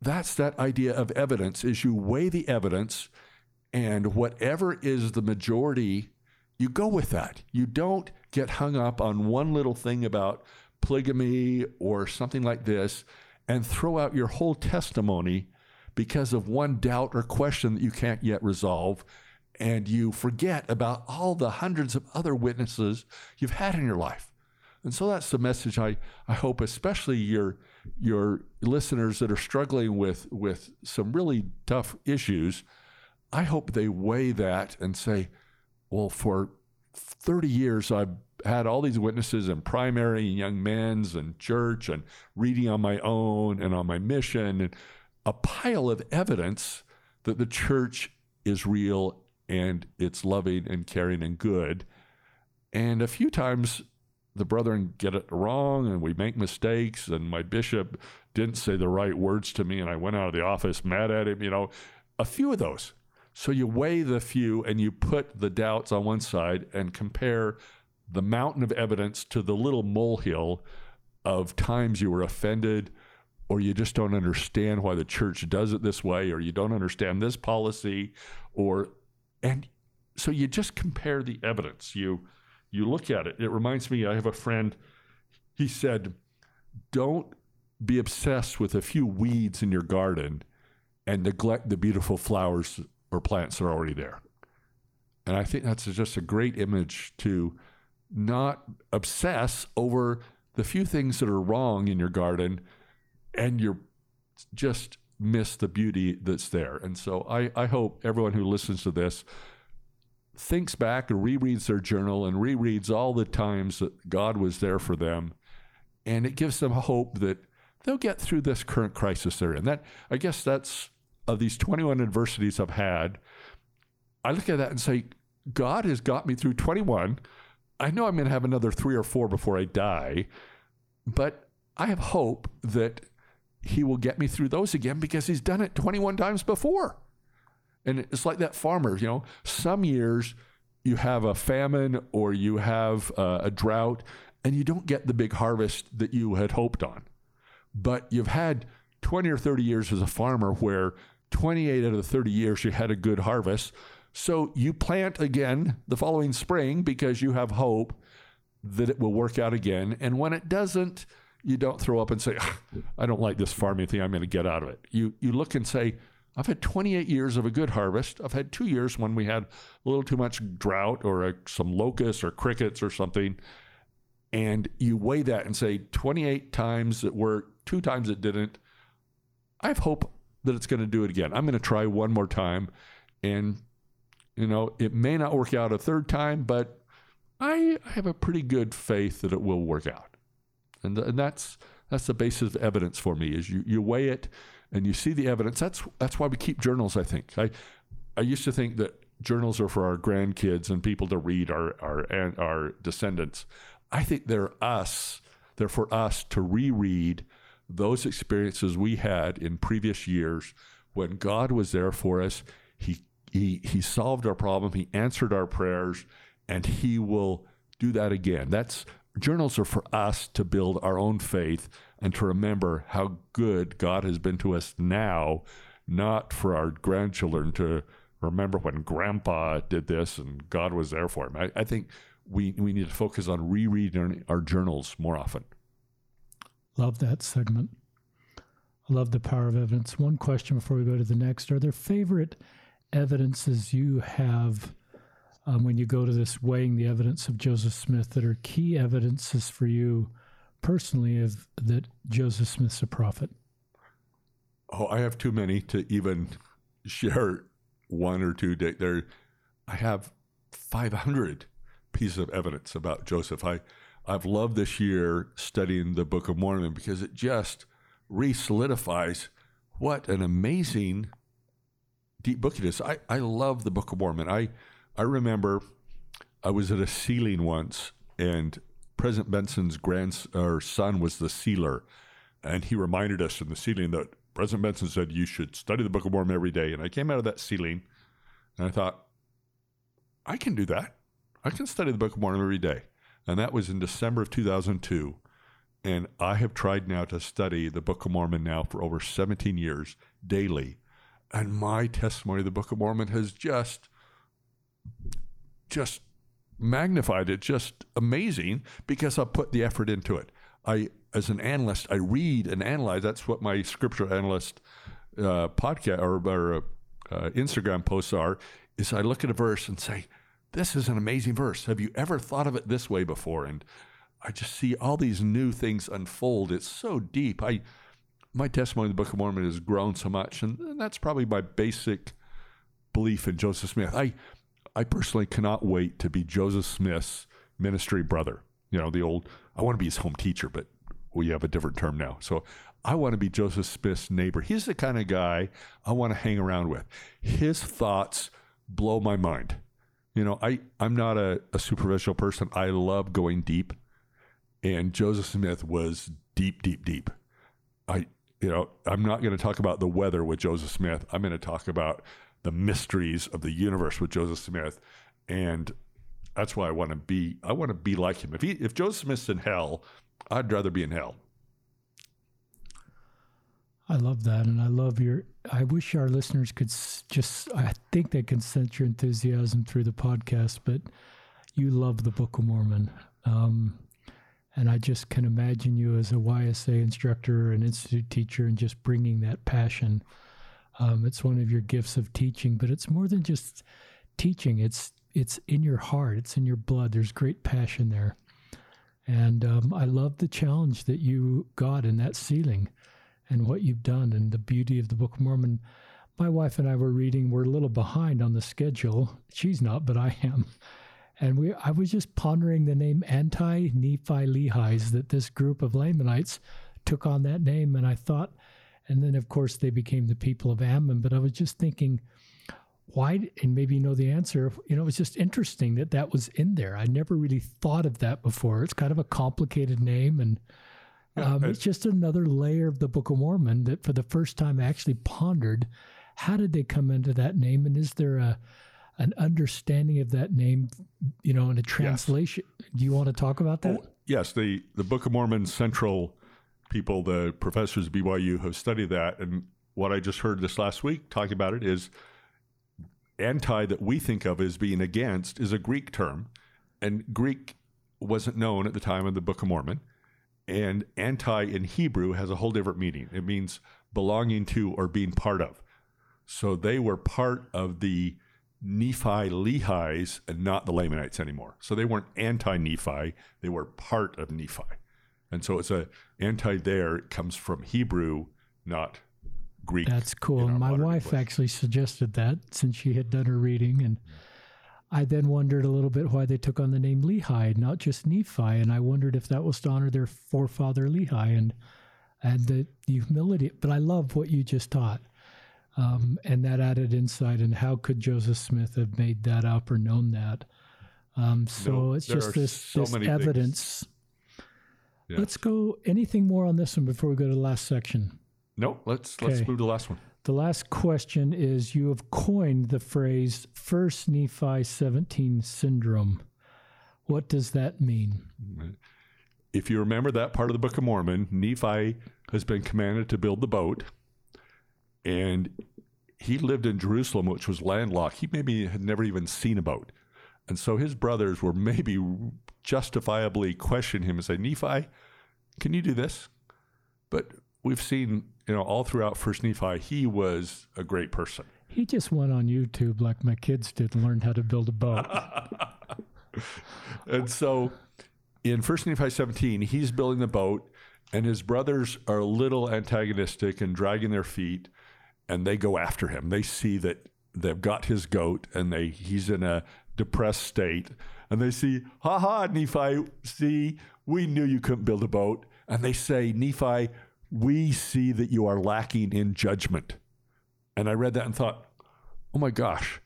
that's that idea of evidence is you weigh the evidence and whatever is the majority, you go with that. You don't get hung up on one little thing about polygamy or something like this and throw out your whole testimony because of one doubt or question that you can't yet resolve. And you forget about all the hundreds of other witnesses you've had in your life. And so that's the message I, I hope, especially your your listeners that are struggling with with some really tough issues, I hope they weigh that and say, well, for 30 years, I've had all these witnesses in primary and young men's and church and reading on my own and on my mission and a pile of evidence that the church is real and it's loving and caring and good. And a few times the brethren get it wrong and we make mistakes and my bishop didn't say the right words to me and I went out of the office mad at him, you know, a few of those. So you weigh the few and you put the doubts on one side and compare the mountain of evidence to the little molehill of times you were offended or you just don't understand why the church does it this way or you don't understand this policy or and so you just compare the evidence. You you look at it. It reminds me i have a friend he said don't be obsessed with a few weeds in your garden and neglect the beautiful flowers or plants that are already there. And I think that's just a great image to not obsess over the few things that are wrong in your garden and you're just miss the beauty that's there. And so I, I hope everyone who listens to this thinks back and rereads their journal and rereads all the times that God was there for them. And it gives them hope that they'll get through this current crisis they're in. That I guess that's of these 21 adversities I've had, I look at that and say, God has got me through 21. I know I'm going to have another three or four before I die, but I have hope that He will get me through those again because He's done it 21 times before. And it's like that farmer, you know, some years you have a famine or you have a, a drought and you don't get the big harvest that you had hoped on. But you've had 20 or 30 years as a farmer where 28 out of the 30 years you had a good harvest. So you plant again the following spring because you have hope that it will work out again. And when it doesn't, you don't throw up and say, ah, I don't like this farming thing. I'm going to get out of it. You, you look and say, I've had 28 years of a good harvest. I've had two years when we had a little too much drought or a, some locusts or crickets or something. And you weigh that and say, 28 times it worked, two times it didn't. I have hope that it's going to do it again. I'm going to try one more time. And, you know, it may not work out a third time, but I have a pretty good faith that it will work out. And, and that's that's the basis of evidence for me is you, you weigh it and you see the evidence. That's that's why we keep journals, I think. I I used to think that journals are for our grandkids and people to read our our our descendants. I think they're us. They're for us to reread those experiences we had in previous years when God was there for us. He, he, he solved our problem, He answered our prayers, and He will do that again. That's journals are for us to build our own faith and to remember how good God has been to us now, not for our grandchildren to remember when grandpa did this and God was there for him. I, I think we, we need to focus on rereading our journals more often. Love that segment. I love the power of evidence. One question before we go to the next Are there favorite evidences you have um, when you go to this weighing the evidence of Joseph Smith that are key evidences for you personally of that Joseph Smith's a prophet? Oh, I have too many to even share one or two. There, I have 500 pieces of evidence about Joseph. I I've loved this year studying the Book of Mormon because it just re solidifies what an amazing deep book it is. I, I love the Book of Mormon. I I remember I was at a sealing once, and President Benson's grand or son was the sealer, and he reminded us in the sealing that President Benson said you should study the Book of Mormon every day. And I came out of that sealing, and I thought, I can do that. I can study the Book of Mormon every day, and that was in December of 2002. And I have tried now to study the Book of Mormon now for over 17 years daily. And my testimony of the Book of Mormon has just, just magnified it, just amazing because I put the effort into it. I, as an analyst, I read and analyze. That's what my scripture analyst uh, podcast or, or uh, Instagram posts are. Is I look at a verse and say, "This is an amazing verse. Have you ever thought of it this way before?" And I just see all these new things unfold. It's so deep. I my testimony in the Book of Mormon has grown so much, and, and that's probably my basic belief in Joseph Smith. I I personally cannot wait to be Joseph Smith's ministry brother. You know, the old I want to be his home teacher, but we have a different term now. So I want to be Joseph Smith's neighbor. He's the kind of guy I want to hang around with. His thoughts blow my mind. You know, I, I'm not a, a superficial person. I love going deep and Joseph Smith was deep, deep, deep. I, you know, I'm not going to talk about the weather with Joseph Smith. I'm going to talk about the mysteries of the universe with Joseph Smith, and that's why I want to be. I want to be like him. If he, if Joseph Smith's in hell, I'd rather be in hell. I love that, and I love your. I wish our listeners could just. I think they can sense your enthusiasm through the podcast, but you love the Book of Mormon. Um, and I just can imagine you as a YSA instructor, an institute teacher, and just bringing that passion. Um, it's one of your gifts of teaching, but it's more than just teaching. It's it's in your heart. It's in your blood. There's great passion there, and um, I love the challenge that you got in that sealing, and what you've done, and the beauty of the Book of Mormon. My wife and I were reading. We're a little behind on the schedule. She's not, but I am. And we, I was just pondering the name Anti Nephi Lehi's, that this group of Lamanites took on that name. And I thought, and then of course they became the people of Ammon. But I was just thinking, why, and maybe you know the answer, you know, it was just interesting that that was in there. I never really thought of that before. It's kind of a complicated name. And um, it's just another layer of the Book of Mormon that for the first time I actually pondered how did they come into that name? And is there a, an understanding of that name, you know, in a translation. Yes. Do you want to talk about that? Oh, yes, the the Book of Mormon Central people, the professors at BYU have studied that, and what I just heard this last week talking about it is anti that we think of as being against is a Greek term, and Greek wasn't known at the time of the Book of Mormon, and anti in Hebrew has a whole different meaning. It means belonging to or being part of. So they were part of the Nephi Lehi's and not the Lamanites anymore. So they weren't anti Nephi, they were part of Nephi. And so it's a anti there it comes from Hebrew, not Greek. That's cool. My wife English. actually suggested that since she had done her reading. And I then wondered a little bit why they took on the name Lehi, not just Nephi. And I wondered if that was to honor their forefather Lehi and and the, the humility. But I love what you just taught. Um, and that added insight. And how could Joseph Smith have made that up or known that? Um, so no, it's just this, so this evidence. Yes. Let's go. Anything more on this one before we go to the last section? No, let's okay. let's move to the last one. The last question is: You have coined the phrase First Nephi 17 syndrome. What does that mean? If you remember that part of the Book of Mormon, Nephi has been commanded to build the boat and he lived in Jerusalem, which was landlocked. He maybe had never even seen a boat. And so his brothers were maybe justifiably questioning him and say, Nephi, can you do this? But we've seen, you know, all throughout First Nephi, he was a great person. He just went on YouTube like my kids did and learned how to build a boat. and so in First Nephi 17, he's building the boat, and his brothers are a little antagonistic and dragging their feet and they go after him. They see that they've got his goat and they he's in a depressed state and they see, ha ha, Nephi, see, we knew you couldn't build a boat. And they say, Nephi, we see that you are lacking in judgment. And I read that and thought, oh my gosh,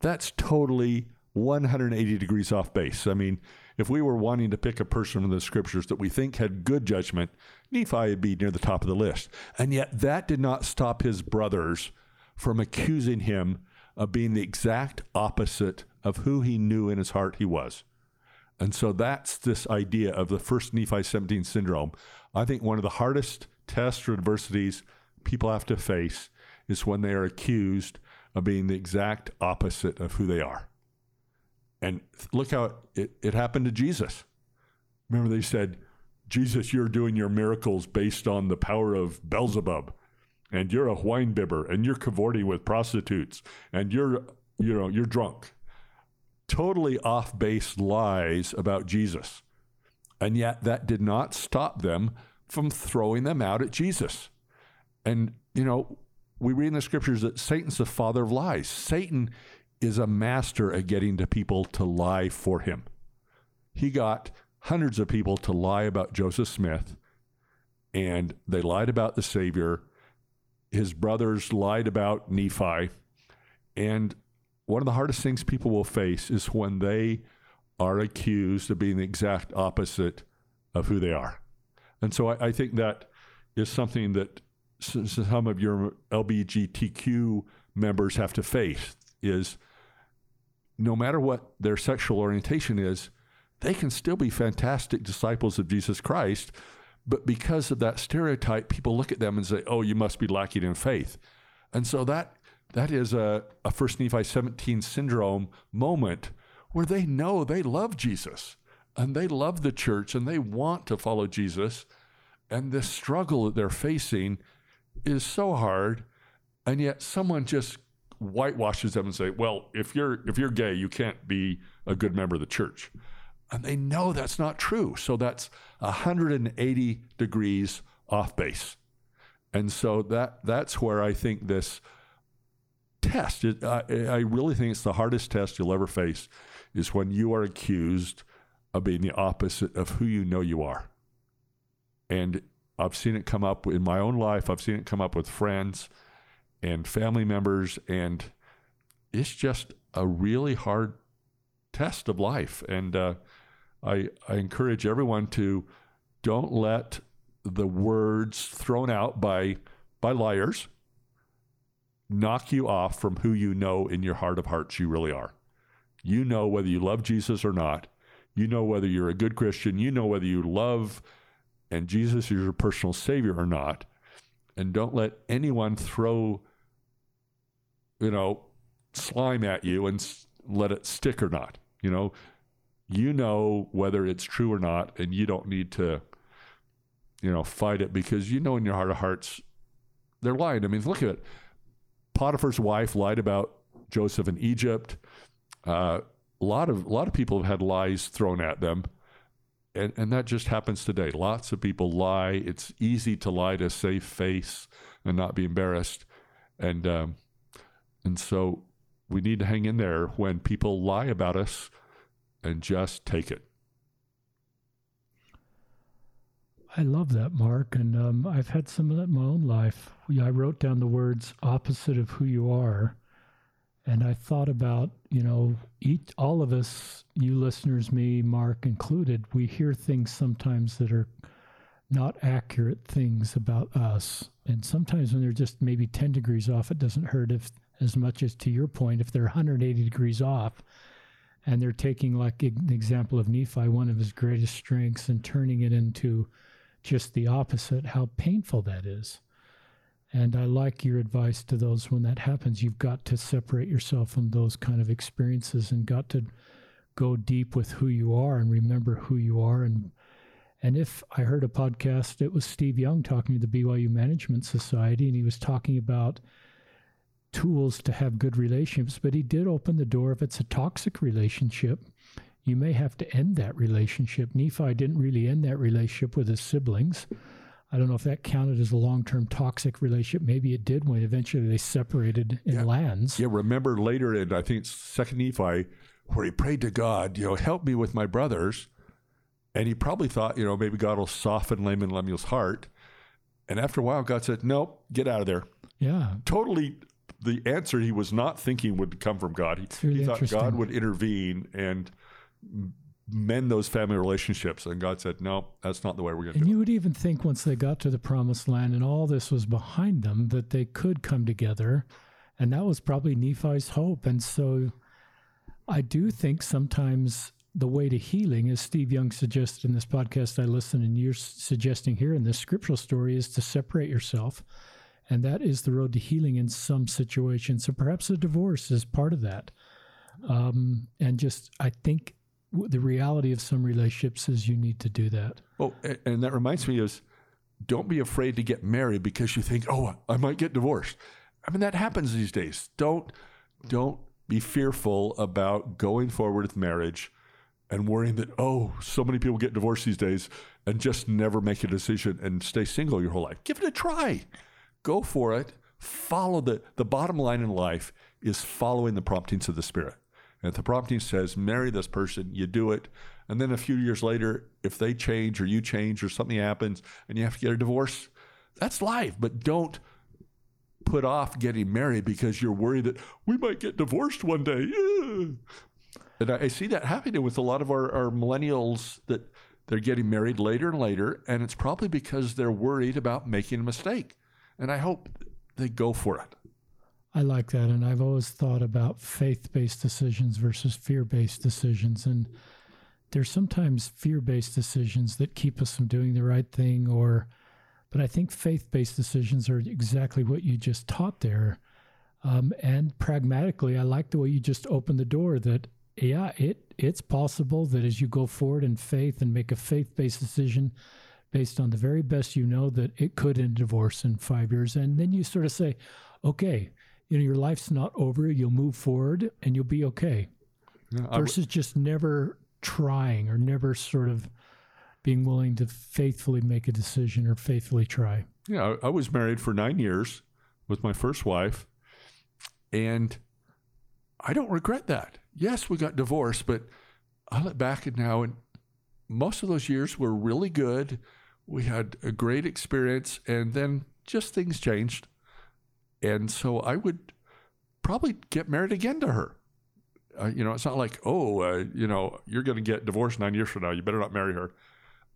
that's totally 180 degrees off base. I mean, if we were wanting to pick a person from the scriptures that we think had good judgment, Nephi would be near the top of the list. And yet that did not stop his brothers from accusing him of being the exact opposite of who he knew in his heart he was. And so that's this idea of the first Nephi 17 syndrome. I think one of the hardest tests or adversities people have to face is when they are accused of being the exact opposite of who they are. And look how it, it happened to Jesus. Remember, they said, Jesus, you're doing your miracles based on the power of Beelzebub, and you're a wine bibber, and you're cavorting with prostitutes, and you're, you know, you're drunk. Totally off base lies about Jesus. And yet that did not stop them from throwing them out at Jesus. And, you know, we read in the scriptures that Satan's the father of lies. Satan is a master at getting to people to lie for him. He got hundreds of people to lie about Joseph Smith, and they lied about the Savior. His brothers lied about Nephi. And one of the hardest things people will face is when they are accused of being the exact opposite of who they are. And so I, I think that is something that some of your LBGTQ members have to face is no matter what their sexual orientation is, they can still be fantastic disciples of Jesus Christ. But because of that stereotype, people look at them and say, oh, you must be lacking in faith. And so that that is a, a First Nephi 17 syndrome moment where they know they love Jesus and they love the church and they want to follow Jesus. And this struggle that they're facing is so hard. And yet someone just whitewashes them and say, "Well, if you're if you're gay, you can't be a good member of the church." And they know that's not true. So that's 180 degrees off base. And so that that's where I think this test, it, I, I really think it's the hardest test you'll ever face, is when you are accused of being the opposite of who you know you are. And I've seen it come up in my own life. I've seen it come up with friends and family members. And it's just a really hard test of life. And uh, I, I encourage everyone to don't let the words thrown out by, by liars knock you off from who you know in your heart of hearts you really are. You know whether you love Jesus or not. You know whether you're a good Christian. You know whether you love and Jesus is your personal Savior or not. And don't let anyone throw you know, slime at you and let it stick or not. You know, you know whether it's true or not, and you don't need to, you know, fight it because you know in your heart of hearts they're lying. I mean, look at it. Potiphar's wife lied about Joseph in Egypt. Uh, a lot of a lot of people have had lies thrown at them, and and that just happens today. Lots of people lie. It's easy to lie to save face and not be embarrassed, and um, and so we need to hang in there when people lie about us and just take it. I love that, Mark. And um, I've had some of that in my own life. I wrote down the words opposite of who you are. And I thought about, you know, each, all of us, you listeners, me, Mark included, we hear things sometimes that are not accurate things about us. And sometimes when they're just maybe 10 degrees off, it doesn't hurt if as much as to your point, if they're 180 degrees off and they're taking, like an example of Nephi, one of his greatest strengths, and turning it into just the opposite, how painful that is. And I like your advice to those when that happens. You've got to separate yourself from those kind of experiences and got to go deep with who you are and remember who you are. And and if I heard a podcast, it was Steve Young talking to the BYU Management Society, and he was talking about tools to have good relationships, but he did open the door if it's a toxic relationship. You may have to end that relationship. Nephi didn't really end that relationship with his siblings. I don't know if that counted as a long term toxic relationship. Maybe it did when eventually they separated in yeah. lands. Yeah, remember later in, I think, Second Nephi, where he prayed to God, you know, help me with my brothers. And he probably thought, you know, maybe God will soften Laman Lemuel's heart And after a while, God said, Nope, get out of there. Yeah. Totally the answer he was not thinking would come from God. He, really he thought. God would intervene and mend those family relationships. And God said, No, that's not the way we're going to And you would even think once they got to the promised land and all this was behind them that they could come together. And that was probably Nephi's hope. And so I do think sometimes the way to healing, as Steve Young suggested in this podcast I listened, and you're suggesting here in this scriptural story, is to separate yourself. And that is the road to healing in some situations. So perhaps a divorce is part of that. Um, and just, I think the reality of some relationships is you need to do that. Oh, and that reminds me is don't be afraid to get married because you think, oh, I might get divorced. I mean, that happens these days. Don't don't be fearful about going forward with marriage and worrying that, oh, so many people get divorced these days and just never make a decision and stay single your whole life. Give it a try. Go for it. Follow the the bottom line in life is following the promptings of the Spirit. And if the prompting says marry this person, you do it. And then a few years later, if they change or you change or something happens and you have to get a divorce, that's life. But don't put off getting married because you're worried that we might get divorced one day. Yeah. And I, I see that happening with a lot of our, our millennials that they're getting married later and later. And it's probably because they're worried about making a mistake. And I hope they go for it. I like that. And I've always thought about faith based decisions versus fear based decisions. And there's sometimes fear based decisions that keep us from doing the right thing, or, but I think faith based decisions are exactly what you just taught there. Um, and pragmatically, I like the way you just opened the door that, yeah, it it's possible that as you go forward in faith and make a faith based decision based on the very best you know, that it could end divorce in five years. And then you sort of say, okay, you know, your life's not over. You'll move forward and you'll be okay. I w- Versus just never trying or never sort of being willing to faithfully make a decision or faithfully try. Yeah, I I was married for nine years with my first wife, and I don't regret that. Yes, we got divorced, but I look back at now, and most of those years were really good. We had a great experience, and then just things changed. And so I would probably get married again to her. Uh, you know, it's not like, oh, uh, you know, you're going to get divorced nine years from now. You better not marry her.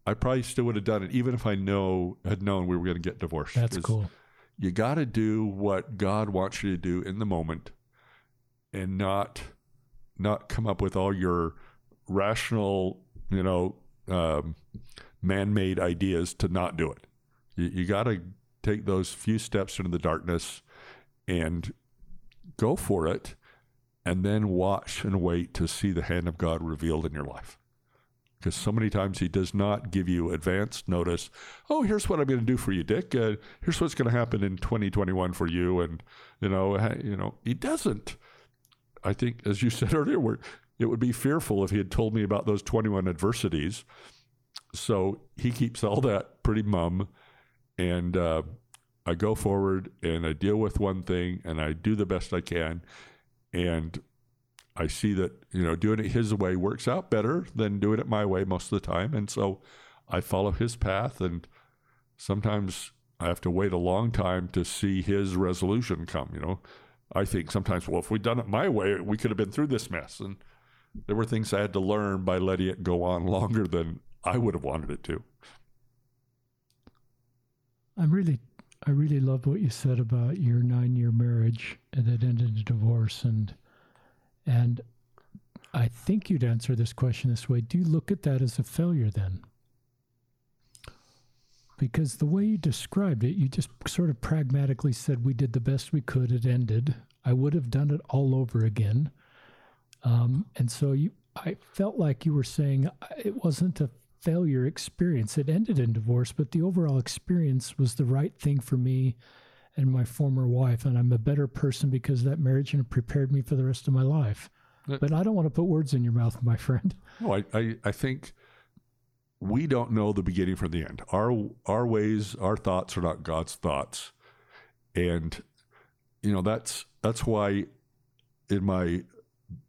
I probably still would have done it, even if I know had known we were going to get divorced. That's cool. You got to do what God wants you to do in the moment, and not not come up with all your rational, you know, um, man-made ideas to not do it. You, you got to take those few steps into the darkness and go for it, and then watch and wait to see the hand of God revealed in your life because so many times he does not give you advance notice. Oh, here's what I'm going to do for you, Dick. Uh, here's what's going to happen in 2021 for you, and you know, you know, he doesn't. I think, as you said earlier, it would be fearful if he had told me about those 21 adversities. So he keeps all that pretty mum, and uh, I go forward and I deal with one thing and I do the best I can, and I see that you know doing it his way works out better than doing it my way most of the time, and so I follow his path. And sometimes I have to wait a long time to see his resolution come. You know, I think sometimes, well, if we'd done it my way, we could have been through this mess. And there were things I had to learn by letting it go on longer than I would have wanted it to. I'm really, I really love what you said about your nine-year marriage and that ended in divorce, and and I think you'd answer this question this way: Do you look at that as a failure then? Because the way you described it, you just sort of pragmatically said we did the best we could. It ended. I would have done it all over again. Um, and so you, I felt like you were saying uh, it wasn't a failure experience. It ended in divorce, but the overall experience was the right thing for me and my former wife. And I'm a better person because that marriage and it prepared me for the rest of my life. That- But I don't want to put words in your mouth, my friend. No, I, I, I think we don't know the beginning from the end. Our our ways, our thoughts are not God's thoughts, and you know that's that's why in my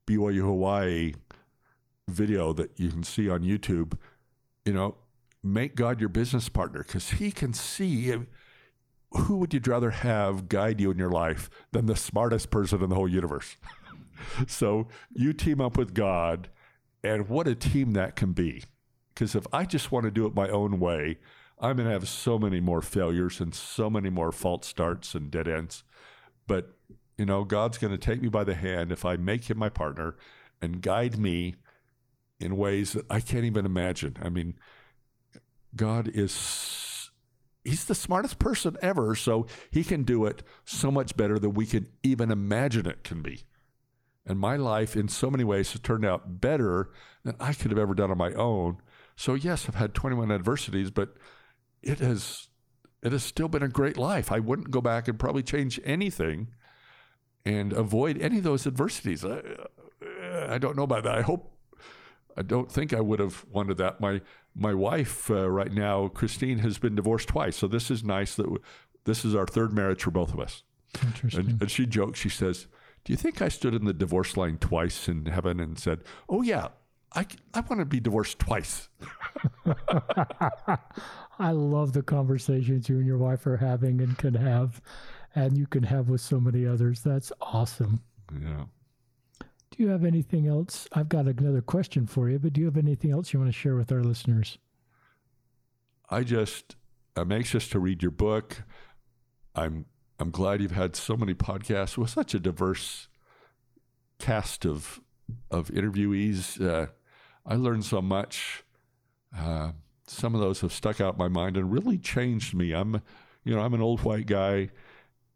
BYU Hawaii video that you can see on YouTube, you know, make God your business partner because He can see who would you rather have guide you in your life than the smartest person in the whole universe? so you team up with God, and what a team that can be. Because if I just want to do it my own way, I'm going to have so many more failures and so many more false starts and dead ends. But, you know, God's going to take me by the hand if I make him my partner and guide me in ways that I can't even imagine. I mean, God is, he's the smartest person ever. So he can do it so much better than we can even imagine it can be. And my life, in so many ways, has turned out better than I could have ever done on my own. So, yes, I've had 21 adversities, but it has it has still been a great life. I wouldn't go back and probably change anything and avoid any of those adversities. I, I don't know about that. I hope I don't think I would have wanted that. My my wife uh, right now, Christine, has been divorced twice, so this is nice that w- this is our third marriage for both of us. Interesting. And, and she jokes. She says, "Do you think I stood in the divorce line twice in heaven and said, "Oh yeah, I I want to be divorced twice." I love the conversations you and your wife are having and can have, and you can have with so many others. That's awesome. Yeah. Do you have anything else? I've got another question for you, but do you have anything else you want to share with our listeners? I just I'm anxious to read your book. I'm I'm glad you've had so many podcasts with such a diverse cast of of interviewees. Uh, I learned so much. Uh, some of those have stuck out my mind and really changed me. I'm, you know, I'm an old white guy,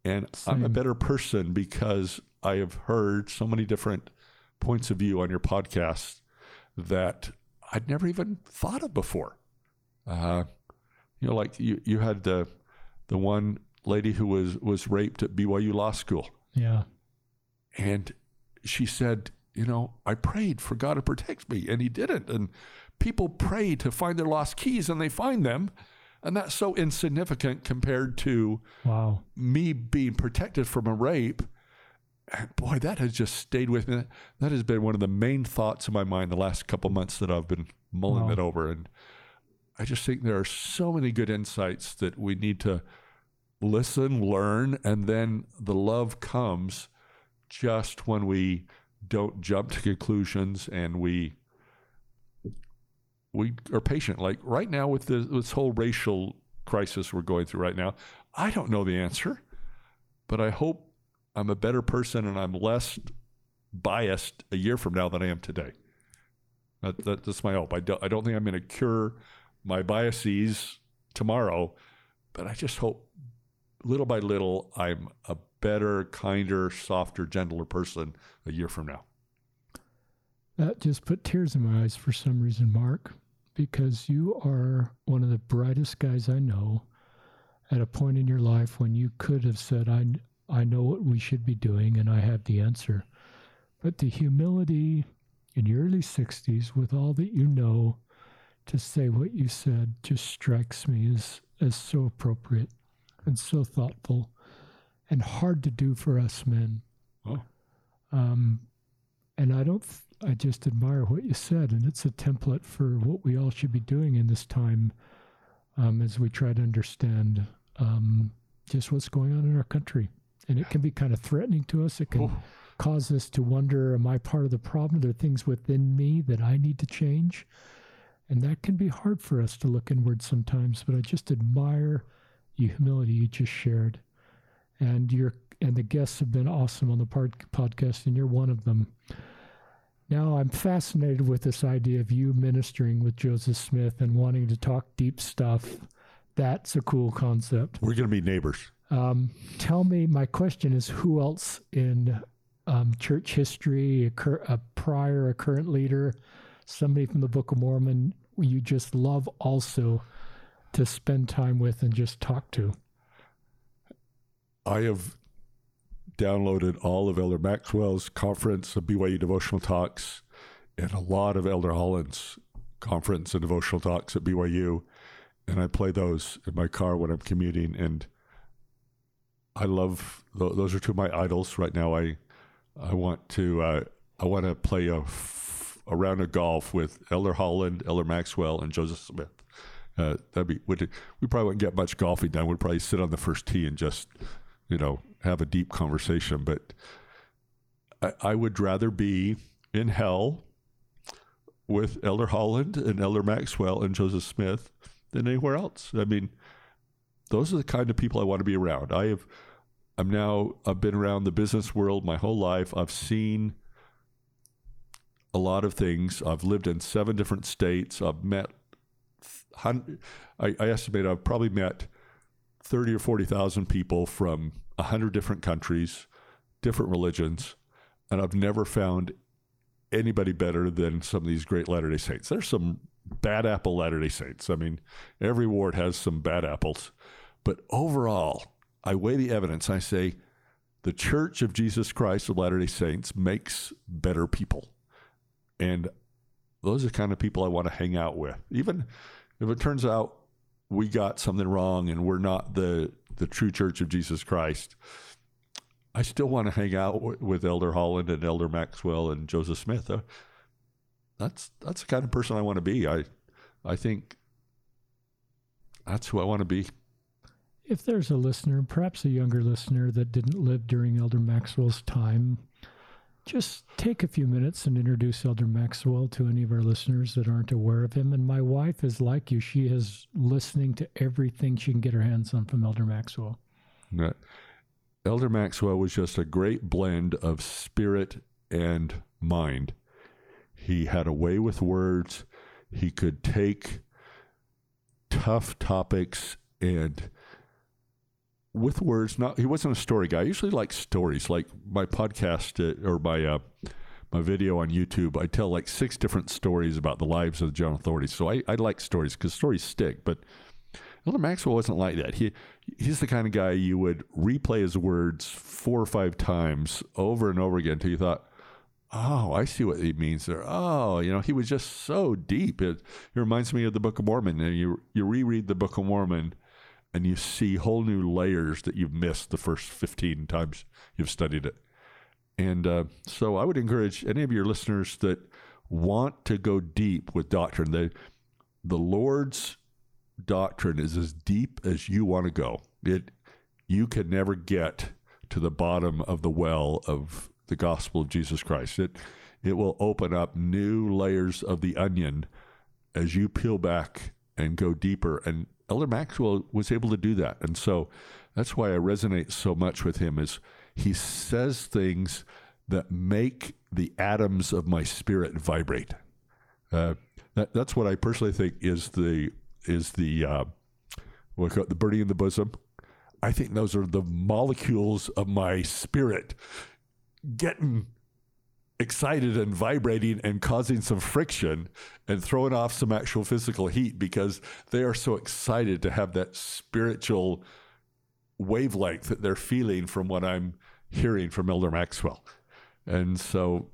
and I'm a better person because I have heard so many different points of view on your podcast that I'd never even thought of before. Uh, you know, like you, you had the the one lady who was was raped at BYU Law School, Yeah. and she said, you know, I prayed for God to protect me, and He didn't. And people pray to find their lost keys, and they find them, and that's so insignificant compared to Wow. me being protected from a rape. Boy, that has just stayed with me. That has been one of the main thoughts in my mind the last couple months that I've been mulling Wow. it over. And I just think there are so many good insights that we need to listen, learn, and then the love comes just when we don't jump to conclusions and we we are patient. Like right now with the, this whole racial crisis we're going through right now, I don't know the answer, but I hope I'm a better person and I'm less biased a year from now than I am today. That, that, that's my hope. I don't, I don't think I'm going to cure my biases tomorrow, but I just hope little by little I'm a better, kinder, softer, gentler person a year from now. That just put tears in my eyes for some reason, Mark, because you are one of the brightest guys I know at a point in your life when you could have said, I, I know what we should be doing and I have the answer. But the humility in your early 60s, with all that you know, to say what you said just strikes me as, as so appropriate and so thoughtful and hard to do for us men. Oh. Um, and I don't, th- I just admire what you said, and it's a template for what we all should be doing in this time um, as we try to understand um, just what's going on in our country. And it can be kind of threatening to us. It can Oh. cause us to wonder, am I part of the problem? Are there things within me that I need to change? And that can be hard for us to look inward sometimes, but I just admire the humility you just shared. And your and the guests have been awesome on the pod, podcast, and you're one of them. Now I'm fascinated with this idea of you ministering with Joseph Smith and wanting to talk deep stuff. That's a cool concept. We're going to be neighbors. Um, tell me, my question is who else in um, church history, a, cur- a prior, a current leader, somebody from the Book of Mormon, you just love also to spend time with and just talk to? I have downloaded all of Elder Maxwell's conference of BYU devotional talks and a lot of Elder Holland's conference and devotional talks at BYU. And I play those in my car when I'm commuting. And I love those are two of my idols right now. I I want to uh, I want to play a, a round of golf with Elder Holland, Elder Maxwell, and Joseph Smith. Uh, that'd be would we probably wouldn't get much golfing done. We'd probably sit on the first tee and just you know have a deep conversation. But I, I would rather be in hell with Elder Holland and Elder Maxwell and Joseph Smith than anywhere else. I mean, those are the kind of people I want to be around. I have I'm now I've been around the business world my whole life. I've seen a lot of things. I've lived in seven different states. I've met I, I estimate I've probably met thirty or forty thousand people from a hundred different countries, different religions, and I've never found anybody better than some of these great Latter Day Saints. There's some bad apple Latter Day Saints. I mean, every ward has some bad apples, but overall, I weigh the evidence. I say, the Church of Jesus Christ of Latter day Saints makes better people. And those are the kind of people I want to hang out with. Even if it turns out we got something wrong and we're not the, the true Church of Jesus Christ, I still want to hang out with Elder Holland and Elder Maxwell and Joseph Smith. Uh, that's that's the kind of person I want to be. I I think that's who I want to be if there's a listener, perhaps a younger listener that didn't live during Elder Maxwell's time, just take a few minutes and introduce Elder Maxwell to any of our listeners that aren't aware of him. And my wife is like you; she is listening to everything she can get her hands on from Elder Maxwell. Elder Maxwell was just a great blend of spirit and mind. He had a way with words. He could take tough topics and with words. Not he wasn't a story guy. I usually like stories. Like my podcast uh, or my uh, my video on YouTube, I tell like six different stories about the lives of the general authorities. So I, I like stories because stories stick. But Elder Maxwell wasn't like that. He he's the kind of guy you would replay his words four or five times over and over again until you thought, oh, I see what he means there. Oh, you know, he was just so deep. It, it reminds me of the Book of Mormon. And you you reread the Book of Mormon and you see whole new layers that you've missed the first 15 times you've studied it. And uh, so I would encourage any of your listeners that want to go deep with doctrine, the, the Lord's doctrine is as deep as you want to go. It, you can never get to the bottom of the well of the gospel of Jesus Christ. It, it will open up new layers of the onion as you peel back and go deeper. And Elder Maxwell was able to do that. And so that's why I resonate so much with him is he says things that make the atoms of my spirit vibrate. Uh, that, that's what I personally think is the is the uh, what the burning in the bosom. I think those are the molecules of my spirit getting excited and vibrating and causing some friction and throwing off some actual physical heat because they are so excited to have that spiritual wavelength that they're feeling from what I'm hearing from Elder Maxwell. And so,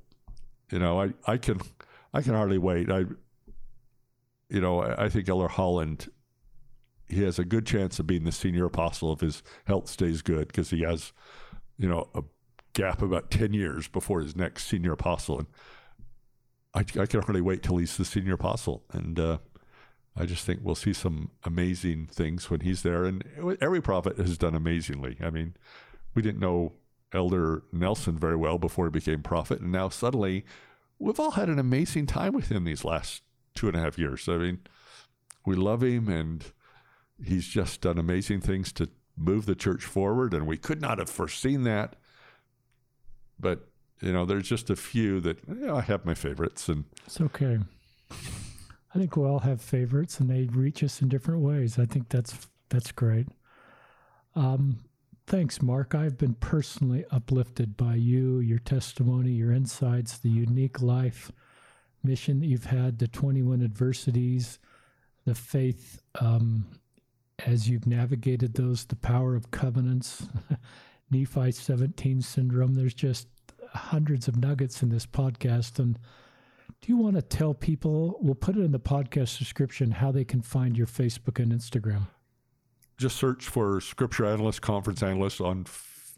you know, I, I can I can hardly wait. I you know, I, I think Elder Holland he has a good chance of being the senior apostle if his health stays good because he has, you know, a gap about 10 years before his next senior apostle. And I, I can hardly wait till he's the senior apostle. And uh, I just think we'll see some amazing things when he's there. And every prophet has done amazingly. I mean, we didn't know Elder Nelson very well before he became prophet. And now suddenly we've all had an amazing time with him these last two and a half years. I mean, we love him and he's just done amazing things to move the church forward. And we could not have foreseen that but you know, there's just a few that you know, I have my favorites, and it's okay. I think we all have favorites, and they reach us in different ways. I think that's that's great. Um, thanks, Mark. I've been personally uplifted by you, your testimony, your insights, the unique life mission that you've had, the 21 adversities, the faith um, as you've navigated those, the power of covenants. Nephi 17 syndrome. There's just hundreds of nuggets in this podcast. And do you want to tell people, we'll put it in the podcast description, how they can find your Facebook and Instagram? Just search for Scripture Analyst, Conference Analyst on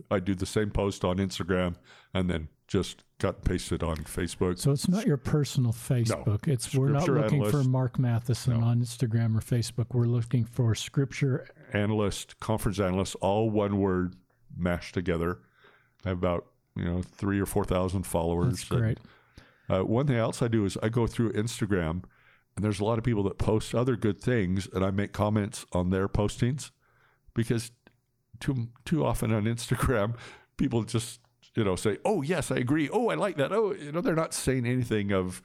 I do the same post on Instagram and then just cut and paste it on Facebook. So it's not your personal Facebook. No. It's we're not looking analyst. for Mark Matheson no. on Instagram or Facebook. We're looking for scripture analyst, conference analyst, all one word mashed together. I have about you know three or four thousand followers. That's great. And, uh, one thing else I do is I go through Instagram, and there's a lot of people that post other good things, and I make comments on their postings because too too often on Instagram, people just you know say, "Oh yes, I agree. Oh, I like that." Oh, you know, they're not saying anything of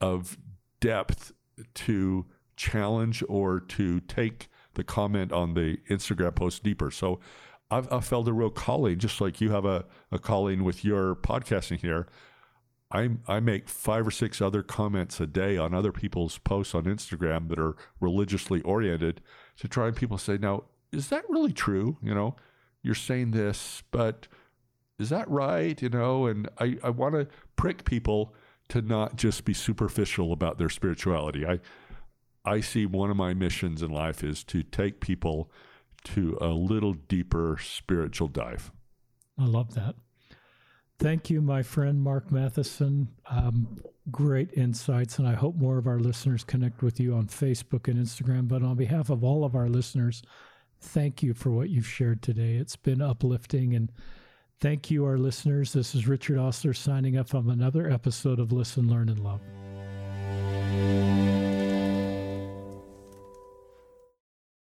of depth to challenge or to take the comment on the Instagram post deeper. So I've, I've felt a real calling, just like you have a, a calling with your podcasting here. I, I make five or six other comments a day on other people's posts on Instagram that are religiously oriented to try and people say, now, is that really true? You know, you're saying this, but is that right? You know, and I, I want to prick people to not just be superficial about their spirituality. I, I see one of my missions in life is to take people to a little deeper spiritual dive. I love that. Thank you, my friend Mark Matheson. Um, great insights, and I hope more of our listeners connect with you on Facebook and Instagram. But on behalf of all of our listeners, thank you for what you've shared today. It's been uplifting, and thank you, our listeners. This is Richard Ostler signing up on another episode of Listen, Learn, and Love.